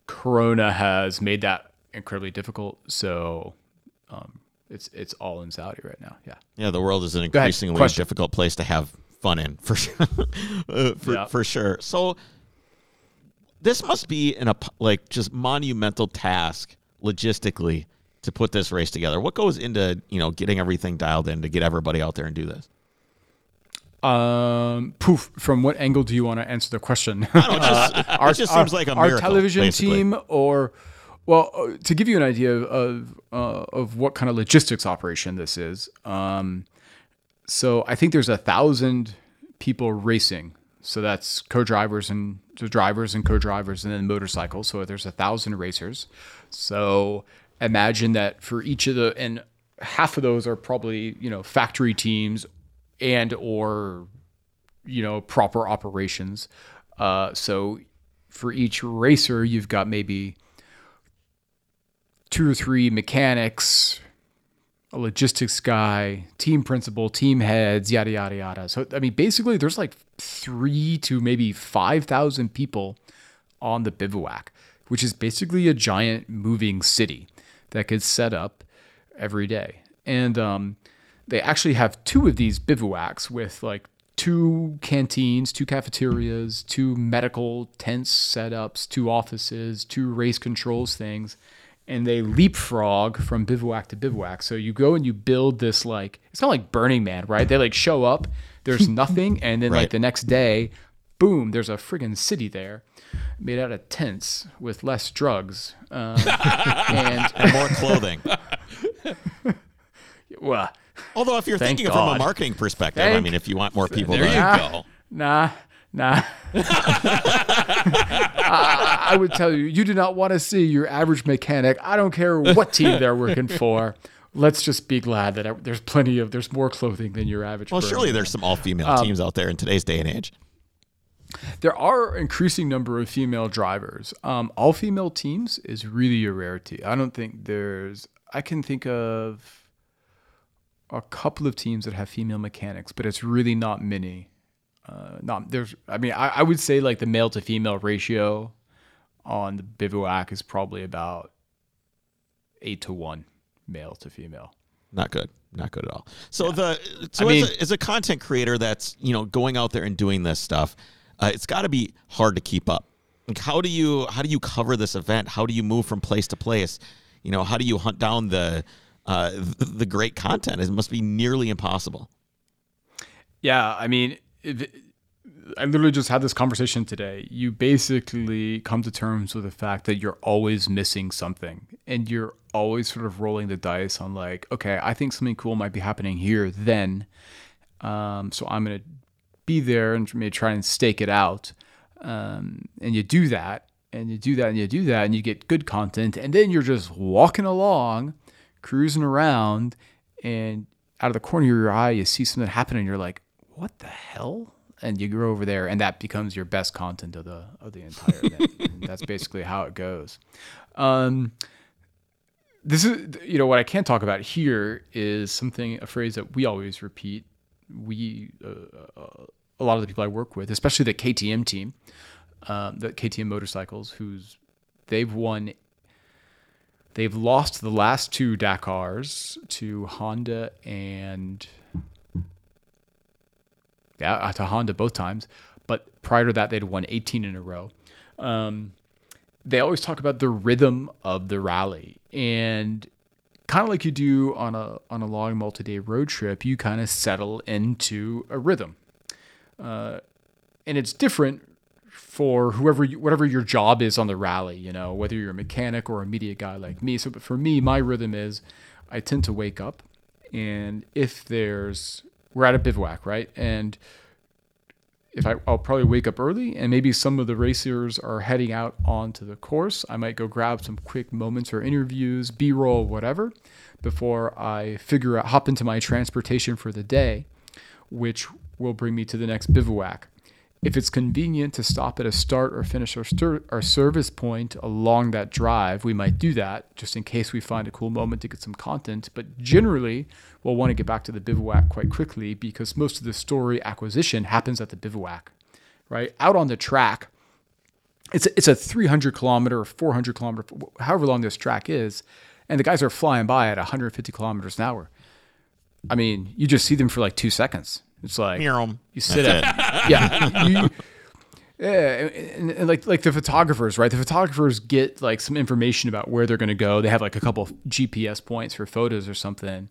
Corona has made that incredibly difficult. So um, it's it's all in Saudi right now. Yeah. Yeah, the world is an increasingly difficult place to have fun in, for sure. Uh, for, Yeah. for sure. So this must be an like just monumental task logistically to put this race together. What goes into you know getting everything dialed in to get everybody out there and do this? Um, poof. From what angle do you want to answer the question? I don't know, just, our, it just our- like a our television basically. team, or well, uh, to give you an idea of uh, of what kind of logistics operation this is. Um, so I think there's a thousand people racing. So that's co-drivers and drivers and co-drivers, and then motorcycles. So there's a thousand racers. So imagine that for each of the and half of those are probably you know factory teams and or you know proper operations. Uh, so for each racer, you've got maybe two or three mechanics, a logistics guy, team principal, team heads, yada yada yada. So I mean, basically, there's like three to maybe five thousand people on the bivouac, which is basically a giant moving city that gets set up every day. And um, they actually have two of these bivouacs with like two canteens, two cafeterias, two medical tents setups, two offices, two race controls things. And they leapfrog from bivouac to bivouac. So you go and you build this like it's kind of like Burning Man, right? They like show up, there's nothing, and then Right. like the next day, boom, there's a friggin' city there, made out of tents with less drugs, um, and And more clothing. well, Although, if you're Thank thinking from a marketing perspective, I mean, if you want more people, There to, you go. Nah, nah. I, I would tell you, you do not want to see your average mechanic. I don't care what team they're working for. Let's just be glad that there's plenty of there's more clothing than your average. well, surely there's some all-female Um, teams out there in today's day and age. there are increasing number of female drivers. Um, all female teams is really a rarity. I don't think there's. I can think of a couple of teams that have female mechanics, but it's really not many. Uh, not there's. I mean, I, I would say like the male to female ratio on the bivouac is probably about eight to one male to female. Not good. Not good at all. So the so I as, mean- a, as a content creator that's you know going out there and doing this stuff, uh, it's got to be hard to keep up. Like how do you how do you cover this event? How do you move from place to place? You know how do you hunt down the uh, the great content? It must be nearly impossible. Yeah, I mean, I literally just had this conversation today. You basically come to terms with the fact that you're always missing something, and you're always sort of rolling the dice on like, okay, I think something cool might be happening here. Then, um, so I'm gonna be there and maybe try and stake it out. Um, and you do that, and you do that, and you do that, and you get good content, and then you're just walking along, cruising around, and out of the corner of your eye, you see something happen, and you're like, "What the hell?" And you go over there, and that becomes your best content of the of the entire event. And that's basically how it goes. Um, this is, you know, what I can't talk about here is something a phrase that we always repeat. We, uh, uh, a lot of the people I work with, especially the KTM team, um, the KTM motorcycles, who's they've won They've lost the last two Dakars to Honda and uh, to Honda both times. But prior to that, they'd won 18 in a row. Um, they always talk about the rhythm of the rally, and kind of like you do on a on a long multi-day road trip, you kind of settle into a rhythm, uh, and it's different for whoever you, whatever your job is on the rally, you know, whether you're a mechanic or a media guy like me. So but for me, my rhythm is I tend to wake up and if there's we're at a bivouac, right? And if I, I'll probably wake up early and maybe some of the racers are heading out onto the course. I might go grab some quick moments or interviews, B roll, whatever, before I figure out, hop into my transportation for the day, which will bring me to the next bivouac. If it's convenient to stop at a start or finish our, stir, service point along that drive, we might do that just in case we find a cool moment to get some content. But generally, we'll want to get back to the bivouac quite quickly because most of the story acquisition happens at the bivouac, right? Out on the track, it's a, it's a 300 kilometer or 400 kilometer, however long this track is, and the guys are flying by at 150 kilometers an hour. I mean, you just see them for like two seconds. It's like Meow. you sit That's at yeah, you, yeah, and, and like like the photographers, right? The photographers get like some information about where they're going to go. They have like a couple GPS points for photos or something,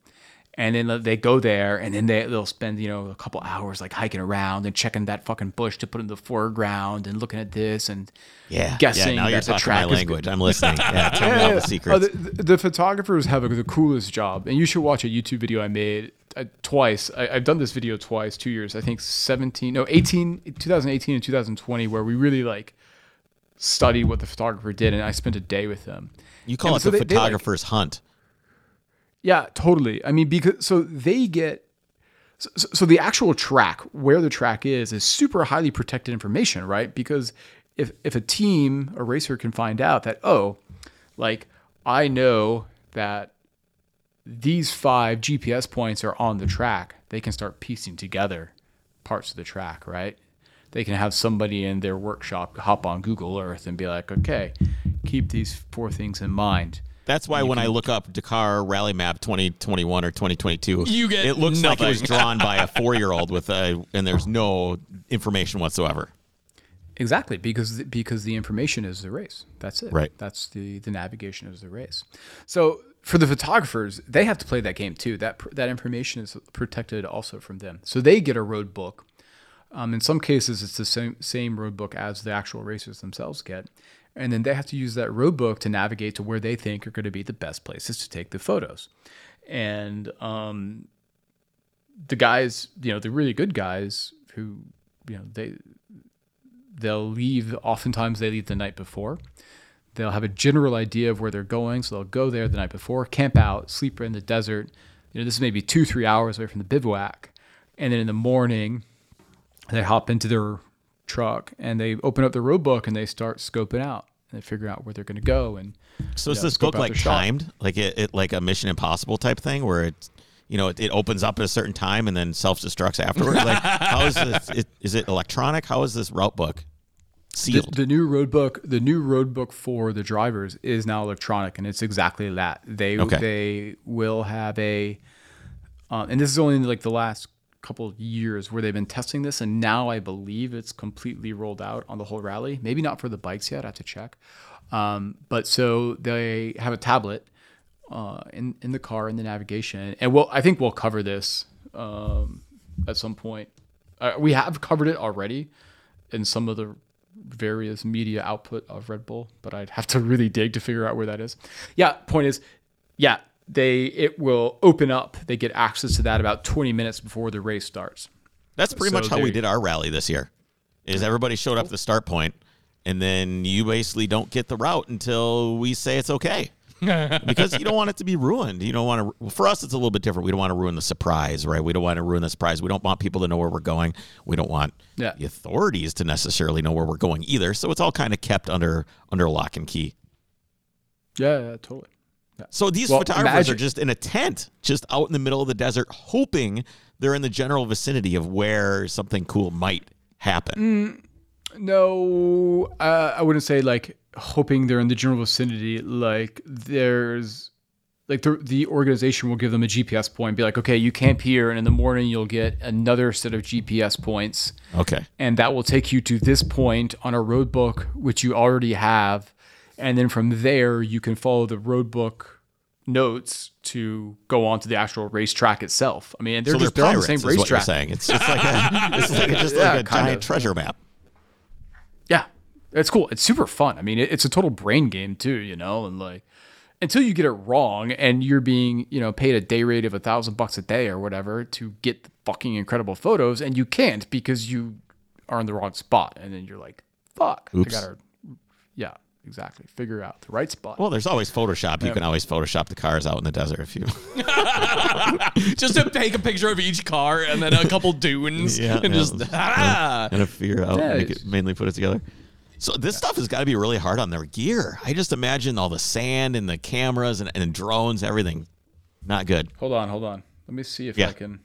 and then they go there, and then they they'll spend you know a couple hours like hiking around and checking that fucking bush to put in the foreground and looking at this and Yeah. guessing yeah, now you're that the talking track my is language. I'm listening. Yeah, tell me all the Oh, secrets. the, the- the photographers have a, the coolest job, and you should watch a YouTube video I made uh, twice. I, I've done this video twice, two years. I think 17, no, 18, 2018 and 2020, where we really like studied what the photographer did, and I spent a day with them. you call and it so the they- they, like- photographer's hunt. Yeah, totally. I mean, because so they get so, so- the actual track, where the track is, is super highly protected information, right? Because if if a team, a racer can find out that oh, like I know that these five GPS points are on the track, they can start piecing together parts of the track, right? They can have somebody in their workshop hop on Google Earth and be like, okay, keep these four things in mind. That's why when I look up Dakar Rally Map 2021 or 2022, You get it looks like it was drawn by a four year old with a, and there's no information whatsoever. Exactly, because because the information is the race. That's it. Right. That's the the navigation is the race. So for the photographers, they have to play that game too. That that information is protected also from them. So they get a road book. Um, in some cases, it's the same same road book as the actual racers themselves get, and then they have to use that road book to navigate to where they think are going to be the best places to take the photos. And um, the guys, you know, the really good guys who, you know, they they'll leave oftentimes they leave the night before. They'll have a general idea of where they're going so they'll go there the night before camp out sleep in the desert. You know this is maybe two three hours away from the bivouac. And then in the morning they hop into their truck and they open up the road book and they start scoping out and they figure out where they're going to go and So is Yeah, this book like the shot. timed, like it, it like a Mission Impossible type thing, where it, you know, it, it opens up at a certain time and then self destructs afterwards? like, how is this? It, is it electronic? How is this route book the, sealed? the new road book the new road book for the drivers is now electronic and it's exactly that they Okay. they will have a um, and this is only like the last couple of years where they've been testing this and now i believe it's completely rolled out on the whole rally. Maybe not for the bikes yet i have to check. Um, but so they have a tablet uh, in in the car in the navigation. And we'll i think we'll cover this um, at some point. Uh, we have covered it already in some of the various media output of Red Bull, but I'd have to really dig to figure out where that is. Yeah, point is, yeah, they it will open up. They get access to that about 20 minutes before the race starts. That's pretty so much how we did our rally this year. Is everybody showed up at the start point, and then you basically don't get the route until we say it's okay. because you don't want it to be ruined. You don't want to. Well, for us, it's a little bit different. We don't want to ruin the surprise, right? We don't want to ruin the surprise. We don't want people to know where we're going. We don't want Yeah. the authorities to necessarily know where we're going either. So it's all kind of kept under under lock and key. Yeah, yeah totally. So these Well, photographers imagine- are just in a tent, just out in the middle of the desert, hoping they're in the general vicinity of where something cool might happen. No, uh, I wouldn't say like hoping they're in the general vicinity. Like there's like the the organization will give them a GPS point, be like, okay, you camp here, and in the morning you'll get another set of GPS points. Okay. and that will take you to this point on a road book which you already have and then from there you can follow the road book notes to go on to the actual racetrack itself i mean they're so just they're they're on the same is what you're racetrack saying. It's just like a, it's like a, just Yeah, like a kind giant of. treasure map. yeah it's cool it's super fun i mean it, it's a total brain game too you know and like until you get it wrong and you're being you know paid a day rate of a thousand bucks a day or whatever to get the fucking incredible photos and you can't because you are in the wrong spot, and then you're like, "Fuck, Oops. I gotta." Yeah, exactly. Figure out the right spot. Well, there's always Photoshop. You can always Photoshop the cars out in the desert if you. just to take a picture of each car and then a couple dunes Yeah, and yeah. just ah. and to figure out, Yeah, make it's- it, mainly put it together. So this stuff has got to be really hard on their gear. I just imagine all the sand and the cameras and, and drones, everything. Not good. hold on, hold on. Let me see if Yeah. I can.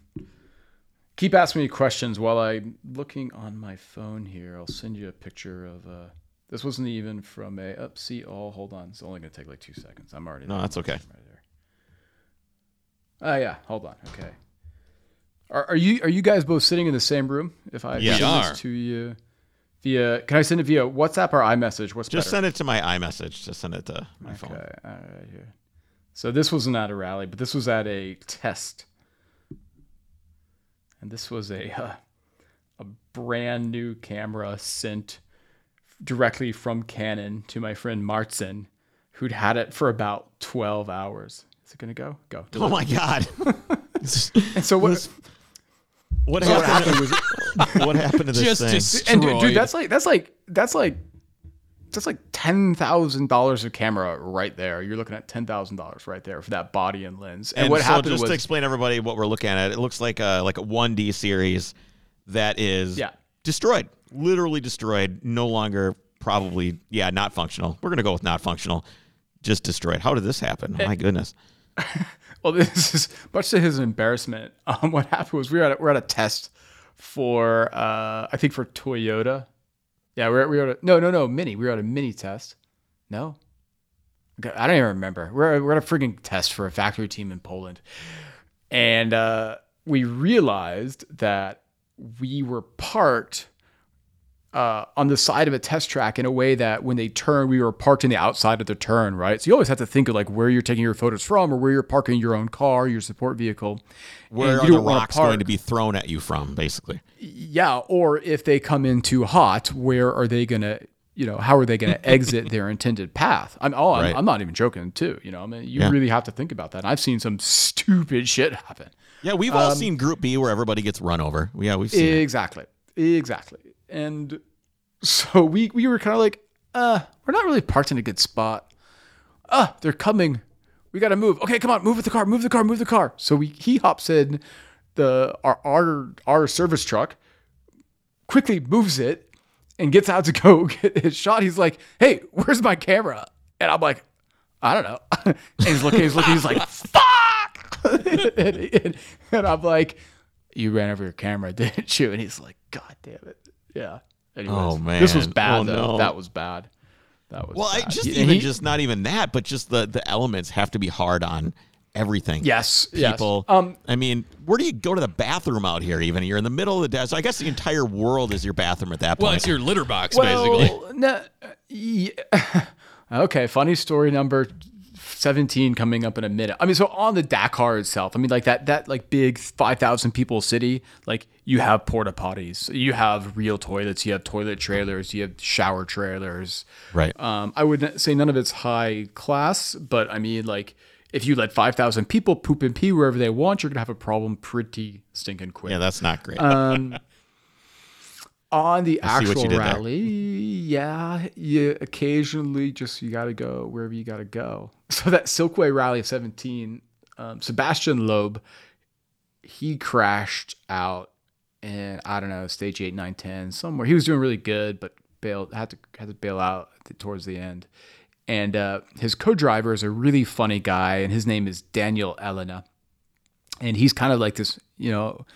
Keep asking me questions while I'm looking on my phone here. I'll send you a picture of. Uh, this wasn't even from a. Up, see all. Hold on. It's only gonna take like two seconds. I'm already. No, there. that's okay. Right there. Oh yeah, hold on. Okay. Are, are you are you guys both sitting in the same room? If I Yes. send this are. to you via, can I send it via WhatsApp or iMessage? What's Just better? send it to my iMessage. Just send it to my phone. Okay, all right here. So this wasn't at a rally, but this was at a test, and this was a uh, a brand new camera sent directly from Canon to my friend Martin, who'd had it for about twelve hours. Is it gonna go? Go. Oh my God! And so what? what so what happened? happened was what happened to this Just thing? dis- and dude, dude, that's like that's like that's like that's like ten thousand dollars of camera right there. You're looking at ten thousand dollars right there for that body and lens. And, and what so happened just was to explain everybody what we're looking at, it looks like a like a 1D series that is Yeah. destroyed, literally destroyed, no longer probably yeah not functional. We're gonna go with not functional, just destroyed. How did this happen? Eh. Oh my goodness. well, this is much to his embarrassment. Um, what happened was we were at a, we're at a test for uh, I think for Toyota. Yeah, we're we were at a, no no no Mini. We were at a Mini test. No, I don't even remember. We're we're at a freaking test for a factory team in Poland, and uh, we realized that we were parked uh, on the side of a test track in a way that when they turn, we were parked in the outside of the turn, right? So you always have to think of like where you're taking your photos from or where you're parking your own car, your support vehicle. Where And are the rocks going to be thrown at you from, basically? Yeah, or if they come in too hot, where are they going to, you know, how are they going to exit their intended path? I'm, oh, I'm, Right. I'm not even joking, too. You know, I mean, you Yeah. really have to think about that. And I've seen some stupid shit happen. Yeah, we've Um, all seen Group B where everybody gets run over. Yeah, we've seen it. Exactly. Exactly. And so we we were kind of like, uh, we're not really parked in a good spot. Ah, they're coming. We got to move. Okay, come on, move with the car, move the car, move the car. So we he hops in the our our our service truck, quickly moves it and gets out to go get his shot. He's like, "Hey, where's my camera?" And I'm like, "I don't know." and he's looking, he's looking, he's like, "Fuck!" and, and- and I'm like, "You ran over your camera, didn't you?" And he's like, "God damn it, yeah." Anyways, Oh, man, this was bad Oh, though. no. That was bad. That was Well, I bad. just And even he- just not even that, but just the the elements have to be hard on everything. yes, yes. people. Um, I mean, where do you go to the bathroom out here? Even you're in the middle of the desert. I guess the entire world is your bathroom at that point. Well, it's your litter box, basically. No, yeah. okay, funny story number 17 coming up in a minute. I mean, so on the Dakar itself, I mean, like that, that like big 5,000 people city, like you have porta potties, you have real toilets, you have toilet trailers, you have shower trailers. right. Um, I would say none of it's high class, but I mean, like, if you let 5,000 people poop and pee wherever they want, you're going to have a problem pretty stinking quick yeah, that's not great. um, on the I see what you actual rally, yeah, you occasionally just you got to go wherever you got to go. So that Silkway rally of 17, um, Sebastien Loeb, he crashed out in I don't know stage eight, nine, ten somewhere. He was doing really good, but bailed had to had to bail out towards the end. And uh, his co-driver is a really funny guy, and his name is Daniel Elena and he's kind of like this, you know,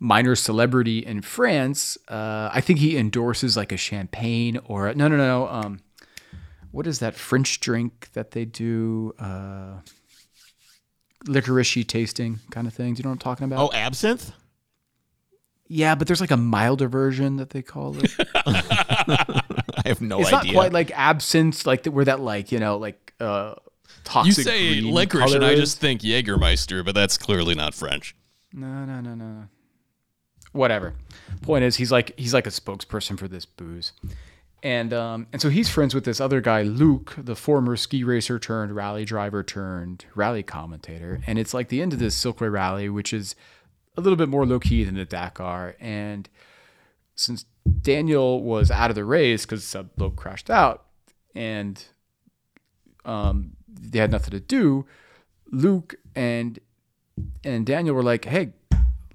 minor celebrity in France. Uh, I think he endorses like a champagne or a, no, no, no. Um, what is that French drink that they do? Uh, licorice tasting kind of thing. Do you know what I'm talking about? oh, absinthe. yeah, but there's like a milder version that they call it. I have no it's idea. not quite like absinthe, like where that like you know like uh, You say licorice, and I just think Jägermeister, but that's clearly not French. No, no, no, no. Whatever. Point is, he's like he's like a spokesperson for this booze, and um and so he's friends with this other guy, Luc, the former ski racer turned rally driver turned rally commentator, and it's like the end of this Silkway rally, which is a little bit more low key than the Dakar, and since Daniel was out of the race because Seb crashed out and um, they had nothing to do, Luc and and Daniel were like, "Hey,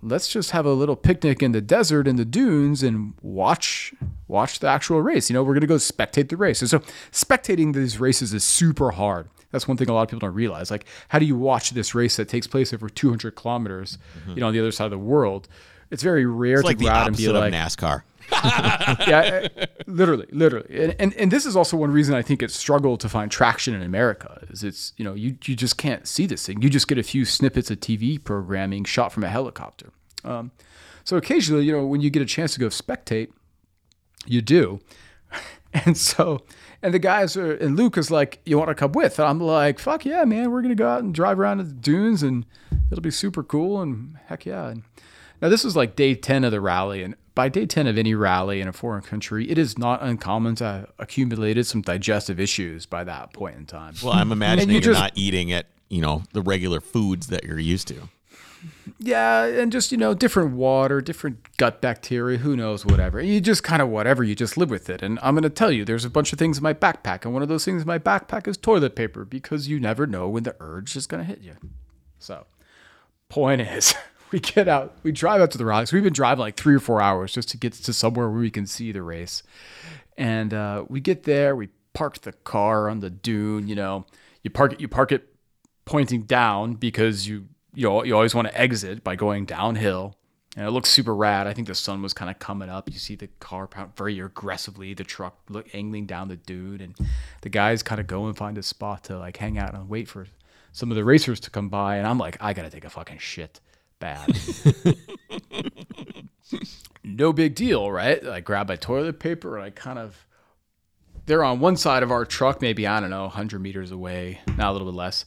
let's just have a little picnic in the desert in the dunes and watch watch the actual race. You know, we're gonna go spectate the race. And so spectating these races is super hard. That's one thing a lot of people don't realize. Like, how do you watch this race that takes place over 200 kilometers, mm-hmm. you know, on the other side of the world? It's very rare It's to like go the out and be of like, NASCAR. yeah, uh, literally, literally, and, and and this is also one reason I think it's struggled to find traction in America. Is it's you know you you just can't see this thing. You just get a few snippets of TV programming shot from a helicopter. Um, so occasionally, you know, when you get a chance to go spectate, you do, and so. And the guys are, and Luc is like, "You want to come with?" And I'm like, "Fuck yeah, man! We're gonna go out and drive around the dunes, and it'll be super cool." And heck yeah! And now this was like day ten of the rally, and by day ten of any rally in a foreign country, it is not uncommon to have accumulated some digestive issues by that point in time. Well, I'm imagining you you are just- not eating at you know the regular foods that you're used to. Yeah, and just you know, different water, different gut bacteria, who knows, whatever. You just kind of whatever, you just live with it. And I'm gonna tell you, there's a bunch of things in my backpack, and one of those things in my backpack is toilet paper because you never know when the urge is gonna hit you. So, point is, we get out, we drive out to the rocks. We've been driving like three or four hours just to get to somewhere where we can see the race. And uh, we get there, we park the car on the dune. You know, you park it, you park it pointing down because you you know, you always want to exit by going downhill. And it looks super rad. I think the sun was kind of coming up. You see the car very aggressively, the truck look angling down the dune, and the guys kind of go and find a spot to like hang out and wait for some of the racers to come by. And I'm like, I gotta take a fucking shit bad. no big deal, right? I grab my toilet paper and I kind of they're on one side of our truck, maybe I don't know, 100 meters away, not a little bit less,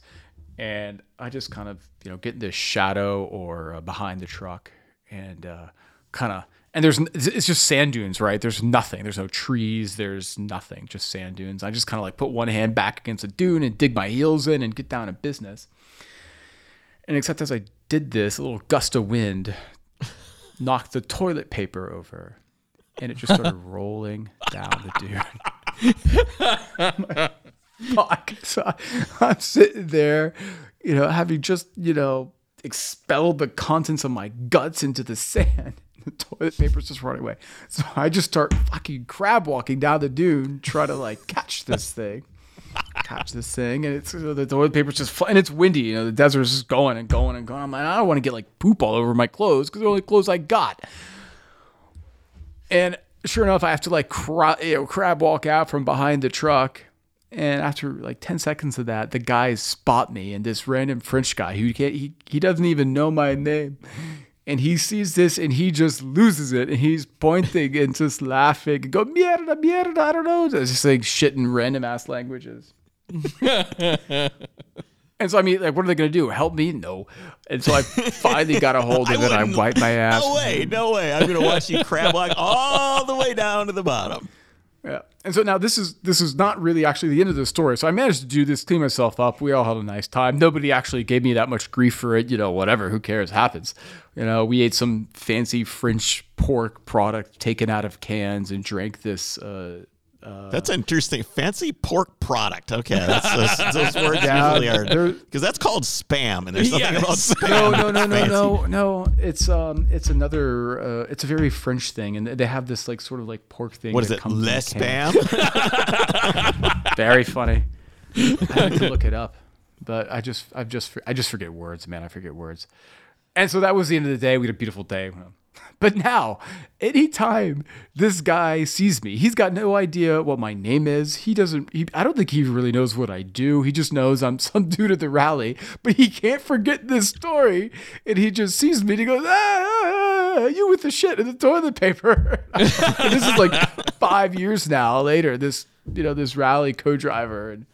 and I just kind of you know get in this shadow or uh, behind the truck and uh, kind of and there's it's just sand dunes, right? There's nothing. There's no trees. There's nothing. Just sand dunes. I just kind of like put one hand back against a dune and dig my heels in and get down to business. And except as I did this, a little gust of wind knocked the toilet paper over, and it just started rolling down the dune. Fuck. So I- I'm sitting there, you know, having just, you know, expelled the contents of my guts into the sand. The toilet paper's just running away. So I just start fucking crab walking down the dune, trying to like catch this thing. Catch this thing, and it's the toilet paper's just fl- and it's windy. You know, the desert's just going and going and going. I'm like, I don't want to get like poop all over my clothes because they're the only clothes I got. And sure enough, I have to like cra- you know, crab walk out from behind the truck. And after like 10 seconds of that, the guys spot me and this random French guy who can't, he, he doesn't even know my name. And he sees this and he just loses it. And he's pointing and just laughing and go, mierda, mierda, I don't know. Just like shit in random ass languages. and so, I mean, like, what are they going to do? Help me? No. And so I finally got a hold of it. I wiped my ass. No way, no way. I'm gonna watch you crab walk all the way down to the bottom. Yeah. And so now this is this is not really actually the end of the story. So I managed to do this, clean myself up. We all had a nice time. Nobody actually gave me that much grief for it. You know, whatever. Who cares? Happens. You know, we ate some fancy French pork product taken out of cans and drank this. Uh, That's interesting. Fancy pork product. Okay, that's those, those words Yeah, usually are because that's called spam, and there's nothing Yes. about spam. no, no, no, no, no, no. It's um, it's another. Uh, it's a very French thing, and they have this like sort of like pork thing. What is it? comes Less spam. Very funny. I have to look it up, but I just, I've just, I just forget words, man. I forget words. And so that was the end of the day. We had a beautiful day. But now, anytime this guy sees me, he's got no idea what my name is. He doesn't, he, I don't think he really knows what I do. He just knows I'm some dude at the rally, but he can't forget this story. And he just sees me and he goes, ah, ah, ah, you with the shit in the toilet paper. this is like five years now later, this, you know, this rally co-driver. And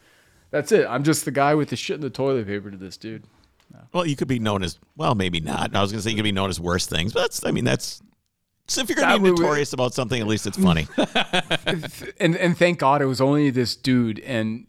that's it. I'm just the guy with the shit in the toilet paper to this dude. Well, you could be known as well, maybe not. I was gonna say you could be known as worse things, but that's. I mean, that's. So if you're gonna That be would- notorious about something, at least it's funny. and and thank God it was only this dude. And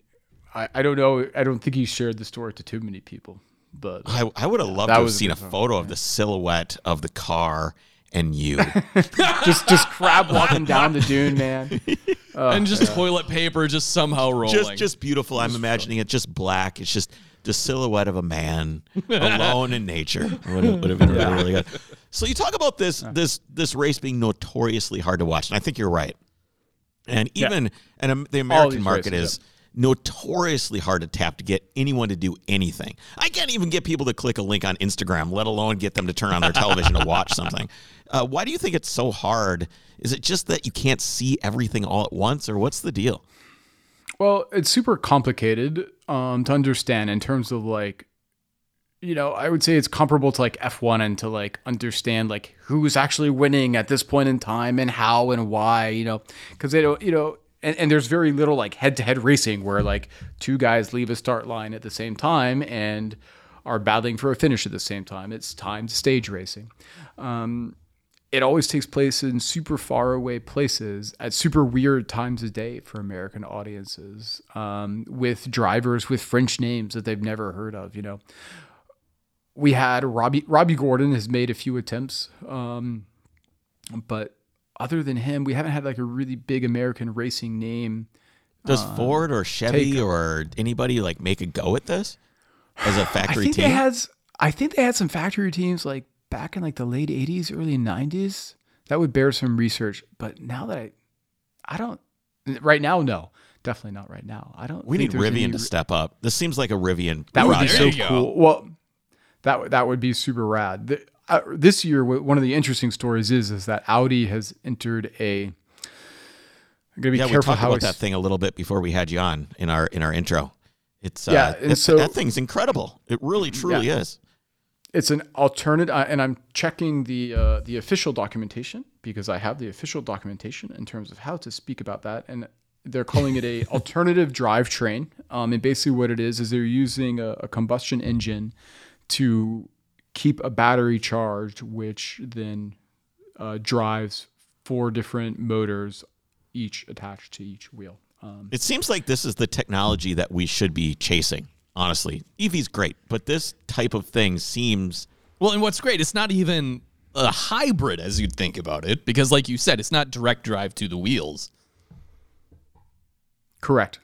I, I don't know. I don't think he shared the story to too many people. But I, I would have loved to have seen a good one, photo of the silhouette of the car and you. just just crab walking down the dune, man. Oh, and just toilet paper just somehow rolling. just just beautiful. I'm imagining it just black. It's just the silhouette of a man alone in nature. Would have, would have been really, really good. So you talk about this this this race being notoriously hard to watch, and I think you're right. And even and um, the American market races, is notoriously hard to tap to get anyone to do anything. I can't even get people to click a link on Instagram, let alone get them to turn on their television to watch something. Uh, why do you think it's so hard? Is it just that you can't see everything all at once, or what's the deal? Well, it's super complicated um, to understand in terms of like, you know, I would say it's comparable to like F1 and to like understand like who's actually winning at this point in time and how and why, you know, because they don't, you know, and, and there's very little like head to head racing where like two guys leave a start line at the same time and are battling for a finish at the same time. It's timed stage racing. Um, it always takes place in super far away places at super weird times of day for American audiences, um, with drivers with French names that they've never heard of. You know, we had Robby Robby Gordon has made a few attempts, um, but other than him, we haven't had like a really big American racing name. Does Ford or Chevy take- or anybody like make a go at this as a factory think team? they had I think they had some factory teams like back in like the late '80s, early '90s. That would bear some research, but now that I, I don't. Right now, no, definitely not right now. I don't. we think need Rivian any to step up. This seems like a Rivian. That would be so There you go. cool. Well, that would- that would be super rad. The, uh, this year, one of the interesting stories is is that Audi has entered a. I'm gonna be Yeah, we careful talked how about I that thing a little bit before we had you on in our in our intro. It's uh, Yeah, and that, so- that thing's incredible. It really truly Yeah. is. It's an alternative uh, and i'm checking the uh, the official documentation because i have the official documentation in terms of how to speak about that and they're calling it a alternative drivetrain um, and basically what it is is they're using a, a combustion engine to keep a battery charged which then uh, drives four different motors each attached to each wheel um, It seems like this is the technology that we should be chasing. Honestly, EV's great, but this type of thing seems Well, and what's great, it's not even a hybrid as you'd think about it, because like you said, it's not direct drive to the wheels. Correct.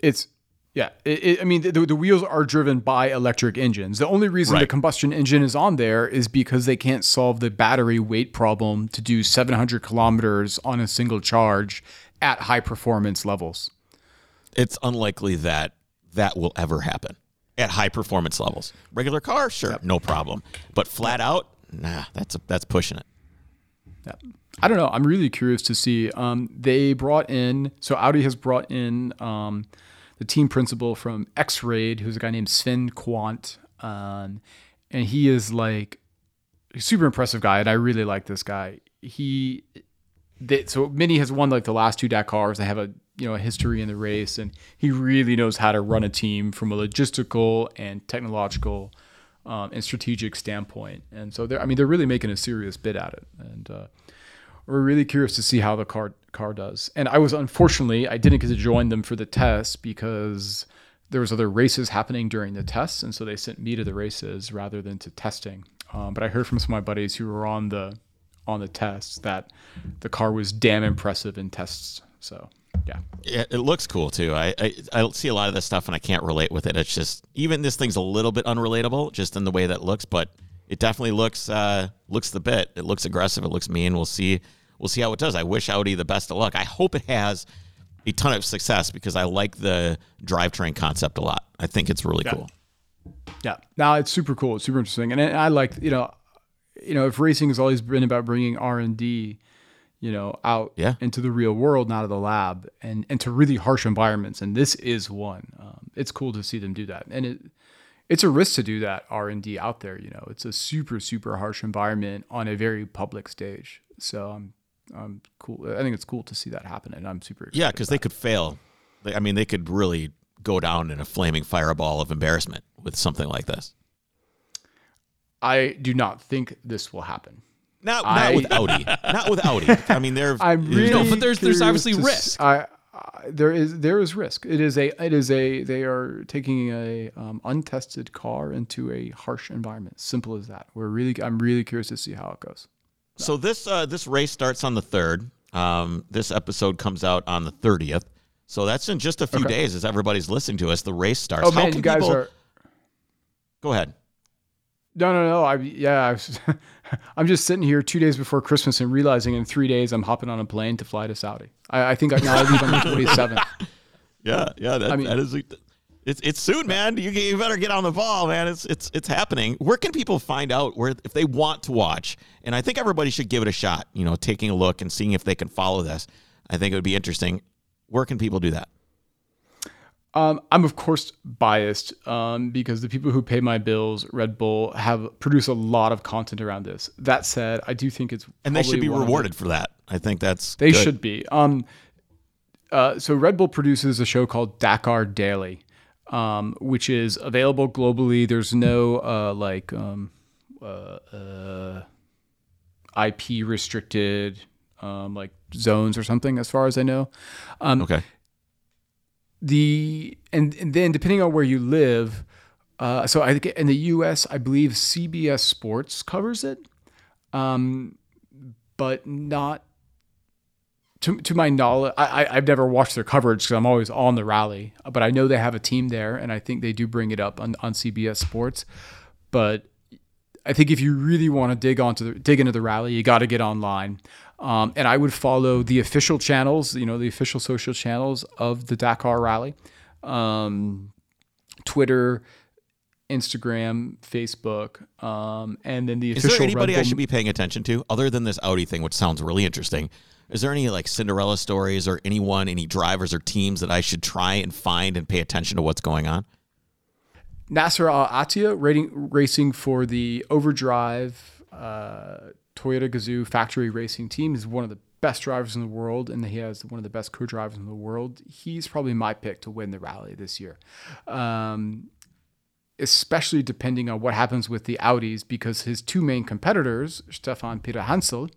It's yeah. It, it- I mean, the, the wheels are driven by electric engines. The only reason the combustion engine is on there is because they can't solve the battery weight problem to do 700 kilometers on a single charge at high performance levels. it's unlikely that that will ever happen at high performance levels. Regular car, sure, no problem, but flat out, nah, that's a, that's pushing it. Yeah. I don't know. I'm really curious to see. Um, they brought in, so Audi has brought in um, the team principal from X Raid, who's a guy named Sven Quandt. Um, and he is like a super impressive guy. And I really like this guy. He, they, so Mini has won like the last two Dakars. They have a, you know, a history in the race and he really knows how to run a team from a logistical and technological um, and strategic standpoint. And so they're, I mean, they're really making a serious bid at it. And, uh, we're really curious to see how the car car does. And I was unfortunately I didn't get to join them for the test because there was other races happening during the tests, and so they sent me to the races rather than to testing. Um, but I heard from some of my buddies who were on the on the tests that the car was damn impressive in tests. So yeah, Yeah, it looks cool too. I, I I see a lot of this stuff and I can't relate with it. It's just even this thing's a little bit unrelatable, just in the way that it looks, but it definitely looks uh, looks the bit. It looks aggressive. It looks mean. We'll see. We'll see how it does. I wish Audi the best of luck. I hope it has a ton of success because I like the drivetrain concept a lot. I think it's really cool. yeah. Now it's super cool. It's super interesting, and I like you know, you know, if racing has always been about bringing R and D, you know, out Yeah. into the real world, not of the lab, and and to really harsh environments, and this is one. Um, it's cool to see them do that, and it it's a risk to do that R and D out there. You know, it's a super super harsh environment on a very public stage. So I'm I'm cool. I think it's cool to see that happen, and I'm super Yeah, because they could fail. They, I mean, they could really go down in a flaming fireball of embarrassment with something like this. I do not think this will happen. Not I- not with Audi. not with Audi. I mean, they're I'm there's really no- No, but there's- there's obviously to risk. s- I, I there is there is risk. It is a it is a they are taking a um, untested car into a harsh environment. Simple as that. We're really I'm really curious to see how it goes. So this uh, this race starts on the third. Um, this episode comes out on the thirtieth. So that's in just a few Okay. days as everybody's listening to us. The race starts. Oh How man, can you guys people- are. Go ahead. No, no, no. I yeah, I was, I'm just sitting here two days before Christmas and realizing in three days I'm hopping on a plane to fly to Saudi. I, I think I, now I leave on the 27th. Yeah, yeah. That, I mean- that is. It's it's soon, man. You, you better get on the ball, man. It's it's it's happening. Where can people find out where if they want to watch? And I think everybody should give it a shot. You know, taking a look and seeing if they can follow this. I think it would be interesting. Where can people do that? Um, I'm of course biased um, because the people who pay my bills, Red Bull, have produced a lot of content around this. That said, I do think it's And they should be one of the- rewarded for that. I think that's They good. should be. Um, uh, so Red Bull produces a show called Dakar Daily, um, which is available globally. There's no uh, like um, uh, uh, IP restricted um, like zones or something, as far as I know. Um, Okay. The and, and then depending on where you live uh, so i think in the us i believe cbs sports covers it um, but not to, to my knowledge I, I, i've never watched their coverage because i'm always on the rally but i know they have a team there and i think they do bring it up on, on cbs sports but I think if you really want to dig onto the, dig into the rally, you got to get online. Um, and I would follow the official channels, you know, the official social channels of the Dakar Rally, um, Twitter, Instagram, Facebook, um, and then the official. Is there anybody I should be paying attention to other than this Audi thing, which sounds really interesting? Is there any like Cinderella stories or anyone, any drivers or teams that I should try and find and pay attention to what's going on? Nasser Al rating, racing for the Overdrive uh, Toyota Gazoo factory racing team is one of the best drivers in the world, and he has one of the best co-drivers in the world. He's probably my pick to win the rally this year, um, especially depending on what happens with the Audis, because his two main competitors, Stéphane Peterhansel,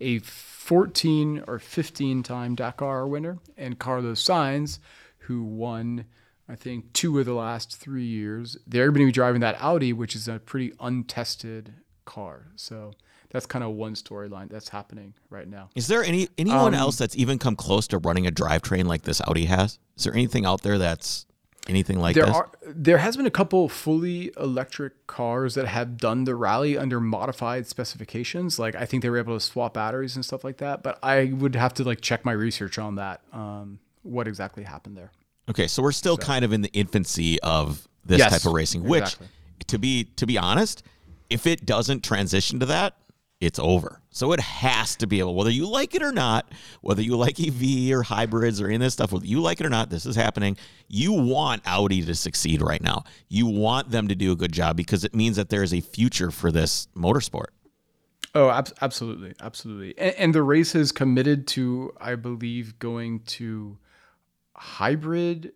a 14 or 15 time Dakar winner, and Carlos Sainz, who won. I think two of the last three years, they're going to be driving that Audi, which is a pretty untested car. So that's kind of one storyline that's happening right now. Is there any anyone Um, else that's even come close to running a drivetrain like this Audi has? Is there anything out there that's anything like There this? are there has been a couple fully electric cars that have done the rally under modified specifications. Like I think they were able to swap batteries and stuff like that. But I would have to like check my research on that. Um, what exactly happened there? Okay, so we're still kind of in the infancy of this Yes, type of racing, which exactly. to be to be honest, if it doesn't transition to that, it's over. So it has to be able whether you like it or not, whether you like EV or hybrids or any of this stuff, whether you like it or not, this is happening. You want Audi to succeed right now. You want them to do a good job because it means that there is a future for this motorsport. Oh, ab- absolutely, absolutely. And, and the race is committed to, I believe, going to hybrid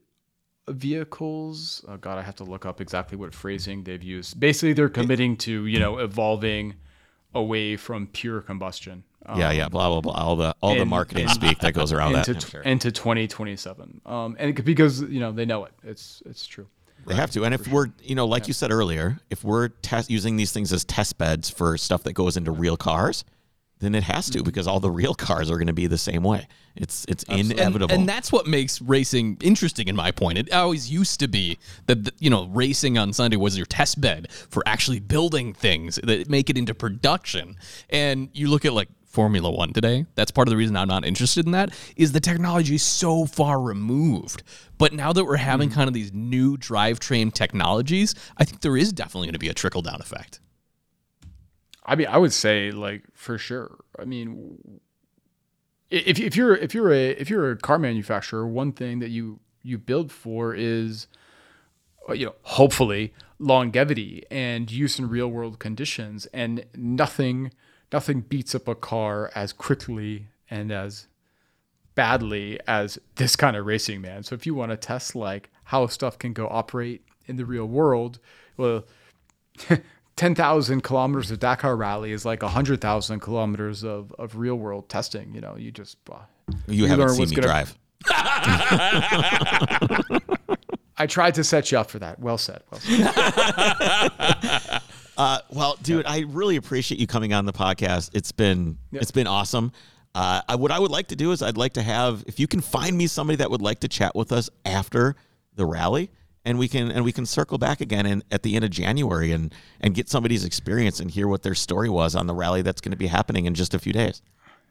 vehicles. Oh God, I have to look up exactly what phrasing they've used. Basically, they're committing to you know evolving away from pure combustion. um, yeah, yeah, blah blah blah. All the all the and- marketing speak that goes around that. into tw- sure. into 2027. Um, and it- because you know they know it. It's it's true. They have to. And if we're, you know, like you said earlier, if we're test using these things as test beds for stuff that goes into real cars, then it has to mm-hmm. because all the real cars are going to be the same way. It's it's And- inevitable. And, that's what makes racing interesting, in my point. It always used to be that the- you know racing on Sunday was your test bed for actually building things that make it into production. And you look at like Formula One today. That's part of the reason I'm not interested in that. Is the technology is so far removed. But now that we're having mm-hmm. kind of these new drivetrain technologies, I think there is definitely going to be a trickle down effect. I mean, I would say like for sure. I mean, if if you're if you're a if you're a car manufacturer, one thing that you you build for is uh, you know hopefully longevity and use in real world conditions, and nothing nothing beats up a car as quickly and as badly as this kind of racing man. So if you want to test like how stuff can go operate in the real world, well 10,000 kilometers of Dakar rally is like 100,000 kilometers of, of real world testing. You know, you just, uh, you, you haven't learn seen me gonna- drive. I tried to set you up for that. Well said. Well said. Uh, well, dude, I really appreciate you coming on the podcast. It's been it's been awesome. Uh, I, what I would like to do is I'd like to have if you can find me somebody that would like to chat with us after the rally, and we can and we can circle back again in, at the end of January and and get somebody's experience and hear what their story was on the rally that's going to be happening in just a few days.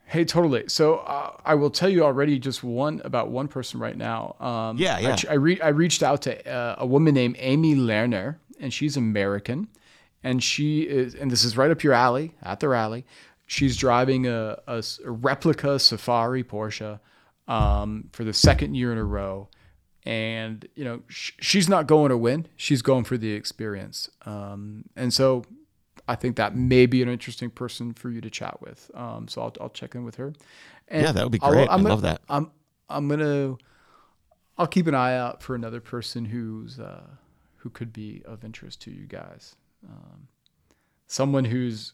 Hey, totally. So uh, I will tell you already just one about one person right now. Um, Yeah, yeah. I, I, re- I reached out to uh, a woman named Amy Lerner, and she's American, and she is, and this is right up your alley at the rally. She's driving a replica Safari Porsche um, for the second year in a row, and you know sh- she's not going to win; she's going for the experience. Um, and so I think that may be an interesting person for you to chat with. Um, so I'll, I'll check in with her. And Yeah, that would be great. I love that. I'm I'm gonna I'll keep an eye out for another person who's uh, who could be of interest to you guys. Um, someone who's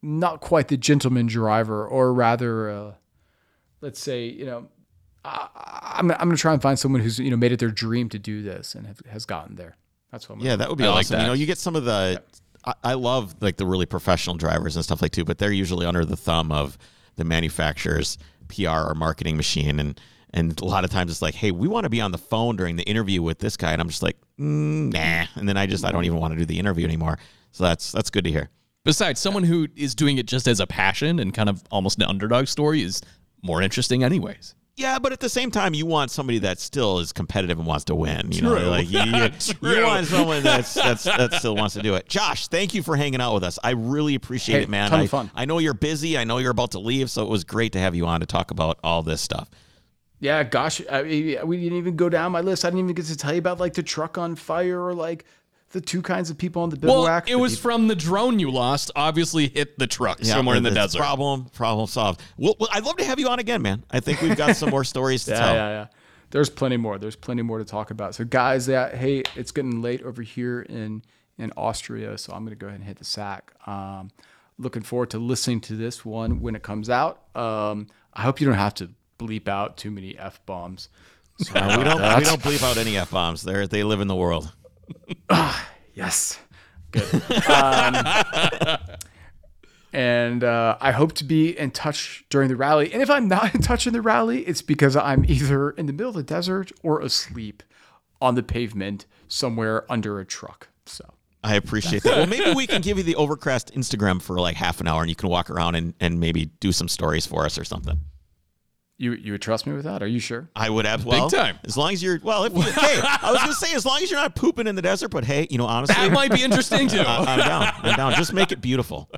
not quite the gentleman driver, or rather, uh, let's say, you know, I, I'm I'm gonna try and find someone who's you know made it their dream to do this and have, has gotten there. That's what I'm. Yeah, that would be I like awesome. You know, you get some of the. I, I love like the really professional drivers and stuff like too, but they're usually under the thumb of the manufacturer's PR or marketing machine, and and a lot of times it's like, hey, we want to be on the phone during the interview with this guy, and I'm just like, mm, nah, and then I just I don't even want to do the interview anymore. So that's that's good to hear. Besides, someone who is doing it just as a passion and kind of almost an underdog story is more interesting, anyways. Yeah, but at the same time, you want somebody that still is competitive and wants to win. You know, like you, you, True. you want someone that's that's that still wants to do it. Josh, thank you for hanging out with us. I really appreciate Hey, it, man. ton I, of fun. I know you're busy. I know you're about to leave, so it was great to have you on to talk about all this stuff. Yeah, gosh, I, we didn't even go down my list. I didn't even get to tell you about like the truck on fire or like the two kinds of people on the Well, it was from the drone you lost, obviously hit the truck somewhere in the desert. Problem problem solved. Well, well, I'd love to have you on again, man. I think we've got some more stories to yeah, tell. yeah, yeah. Yeah. There's plenty more. There's plenty more to talk about. So, guys, yeah, hey, it's getting late over here in in Austria, so I'm gonna go ahead and hit the sack. Um, looking forward to listening to this one when it comes out. Um, I hope you don't have to bleep out too many f bombs. Uh, we don't we don't bleep out any f bombs. They they live in the world. Yes. Good. Um, and uh, I hope to be in touch during the rally. And if I'm not in touch in the rally, it's because I'm either in the middle of the desert or asleep on the pavement somewhere under a truck. So I appreciate that. Well, maybe we can give you the Overcrest Instagram for like half an hour, and you can walk around and, and maybe do some stories for us or something. You you would trust me with that? Are you sure? I would have well, Big time. As long as you're well, if you, hey, I was gonna say as long as you're not pooping in the desert, but hey, you know, honestly, That might be interesting too. I, I'm down. I'm down. Just make it beautiful.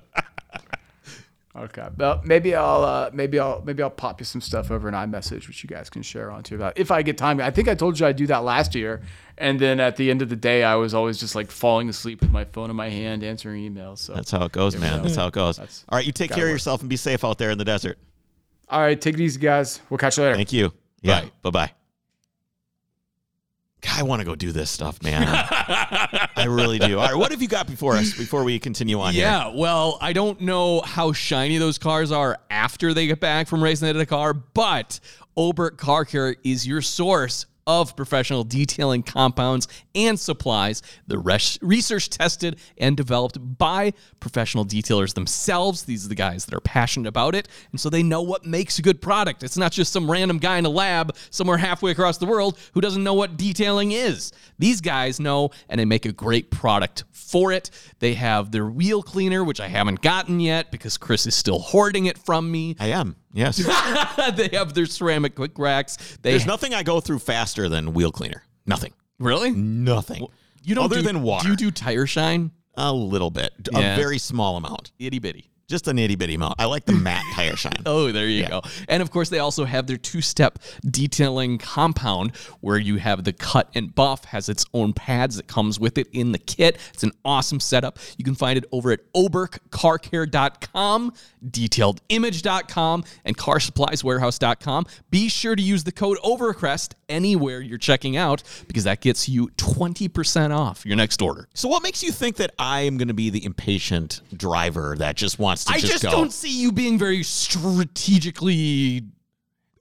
Okay. Well, maybe I'll uh, maybe I'll maybe I'll pop you some stuff over an iMessage, which you guys can share on too. About if I get time. I think I told you I'd do that last year, and then at the end of the day, I was always just like falling asleep with my phone in my hand, answering emails. So That's how it goes, man. That's how it goes. That's All right, you take care of work. yourself and be safe out there in the desert. All right, take it easy, guys. We'll catch you later. Thank you. Yeah. Bye. Bye bye. I want to go do this stuff, man. I really do. All right, what have you got before us before we continue on here? Yeah, well, I don't know how shiny those cars are after they get back from racing at a car, but Oberk Car Care is your source of professional detailing compounds and supplies. The res- research tested and developed by professional detailers themselves. These are the guys that are passionate about it, and so they know what makes a good product. It's not just some random guy in a lab somewhere halfway across the world who doesn't know what detailing is. These guys know, and they make a great product for it. They have their wheel cleaner, which I haven't gotten yet because Chris is still hoarding it from me. I am. Yes. they have their ceramic quick racks. They There's nothing I go through faster than wheel cleaner. Nothing. really. Nothing. You don't other do, than water. Do you do tire shine? A little bit. Yeah. A very small amount. Itty bitty. Just an itty bitty amount. I like the matte tire shine. Oh, there you go. And of course, they also have their two-step detailing compound where you have the cut and buff has its own pads that comes with it in the kit. It's an awesome setup. You can find it over at oberkcarcare.com, detailedimage.com, and carsupplieswarehouse.com. Be sure to use the code OVERCREST anywhere you're checking out because that gets you 20% off your next order. So what makes you think that I am going to be the impatient driver that just wants to I just, just don't see you being very strategically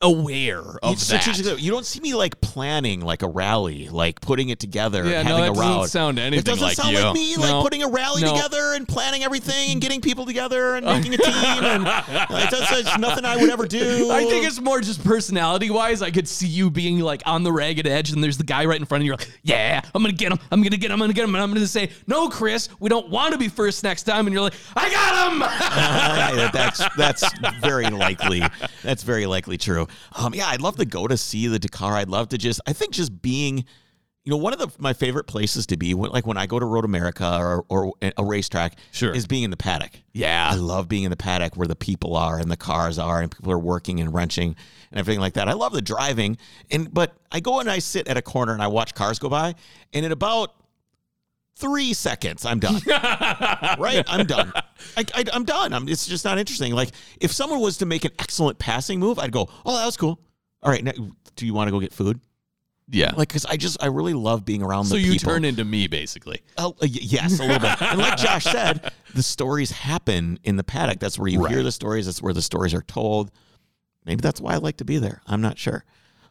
aware of It's that. strategic- You don't see me like planning like a rally, like putting it together Yeah, and no, having that a doesn't sound anything it doesn't like sound you. like me, No. like putting a rally No. together and planning everything and getting people together and making a team. and like, that's, that's nothing I would ever do. I think it's more just personality wise. I could see you being like on the ragged edge, and there's the guy right in front of you. You're like, yeah, I'm gonna get him. I'm gonna get him. I'm gonna get him. And I'm gonna say, no, Chris, we don't want to be first next time. And you're like, I got him. Uh, that's that's very likely. That's very likely true. Um, yeah, I'd love to go to see the Dakar. I'd love to just. I think just being, you know, one of the my favorite places to be, when, like when I go to Road America or or a racetrack, Sure. is being in the paddock. Yeah. I love being in the paddock where the people are and the cars are and people are working and wrenching and everything like that. I love the driving, and but I go and I sit at a corner and I watch cars go by, and in about three seconds, I'm done. right? I'm done. I, I, I'm done. I'm, it's just not interesting. Like if someone was to make an excellent passing move, I'd go, "Oh, that was cool." All right, now, do you want to go get food? yeah. Like, because I just I really love being around so the you people. turn into me, basically. Oh, uh, yes, a little bit. And like Josh said, the stories happen in the paddock. That's where you hear the stories. That's where the stories are told. Maybe that's why I like to be there. I'm not sure.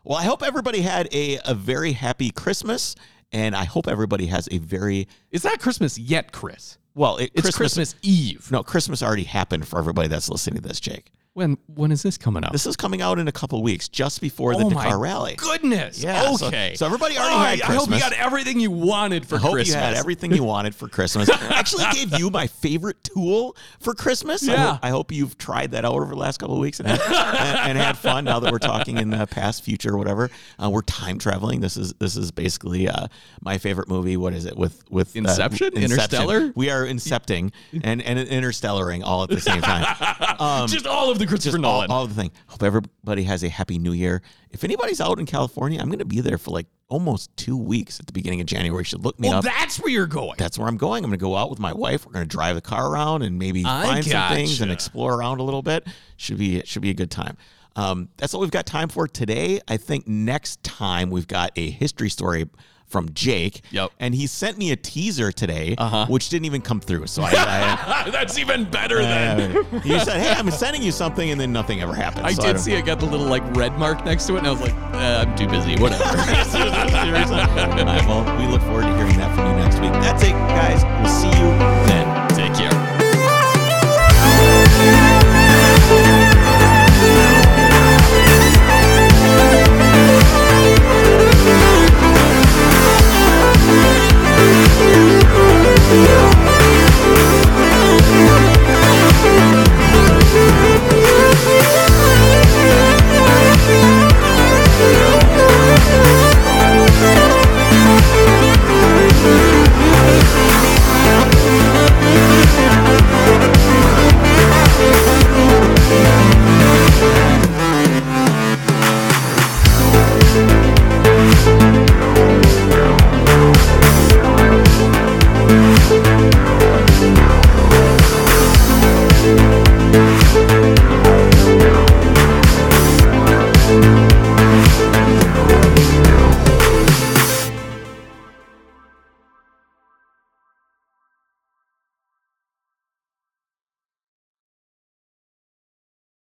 Well, I hope everybody had a, a very happy Christmas, and I hope everybody has a very It's not Christmas yet, Chris. well. It, It's Christmas, Eve. No, Christmas already happened for everybody that's listening to this, Jake. When when is this coming out? This is coming out in a couple weeks, just before the oh my Dakar Rally. goodness. Yeah, so- Okay. so everybody already had I- I hope you got everything you wanted for I hope Christmas. you had everything you wanted for Christmas. I actually gave you my favorite tool for Christmas. I, Yeah. hope, I hope you've tried that out over the last couple of weeks and had, and, and had fun. Now that we're talking in the past, future, whatever, uh, we're time traveling. This is this is basically uh, my favorite movie. What is it with with uh, Inception? Interstellar? We are incepting and and interstellaring all at the same time. Um, Just all of the Christopher just all, Nolan. all of the thing. Hope everybody has a happy new year. If anybody's out in California, I'm going to be there for like almost two weeks at the beginning of January. You should look me well, up. that's where you're going. That's where I'm going. I'm going to go out with my wife. We're going to drive the car around and maybe I find some things and explore around a little bit. Should be it should be a good time. Um, that's all we've got time for today. I think next time we've got a history story from Jake. Yep. And he sent me a teaser today, uh-huh. which didn't even come through. So I, I that's even better uh, than you said. Hey, I'm sending you something, and then nothing ever happened. I so did I see I got the little like red mark next to it, and I was like, uh, I'm too busy. Whatever. Well, we look forward to hearing that from you next week. That's it, guys. We'll see you then.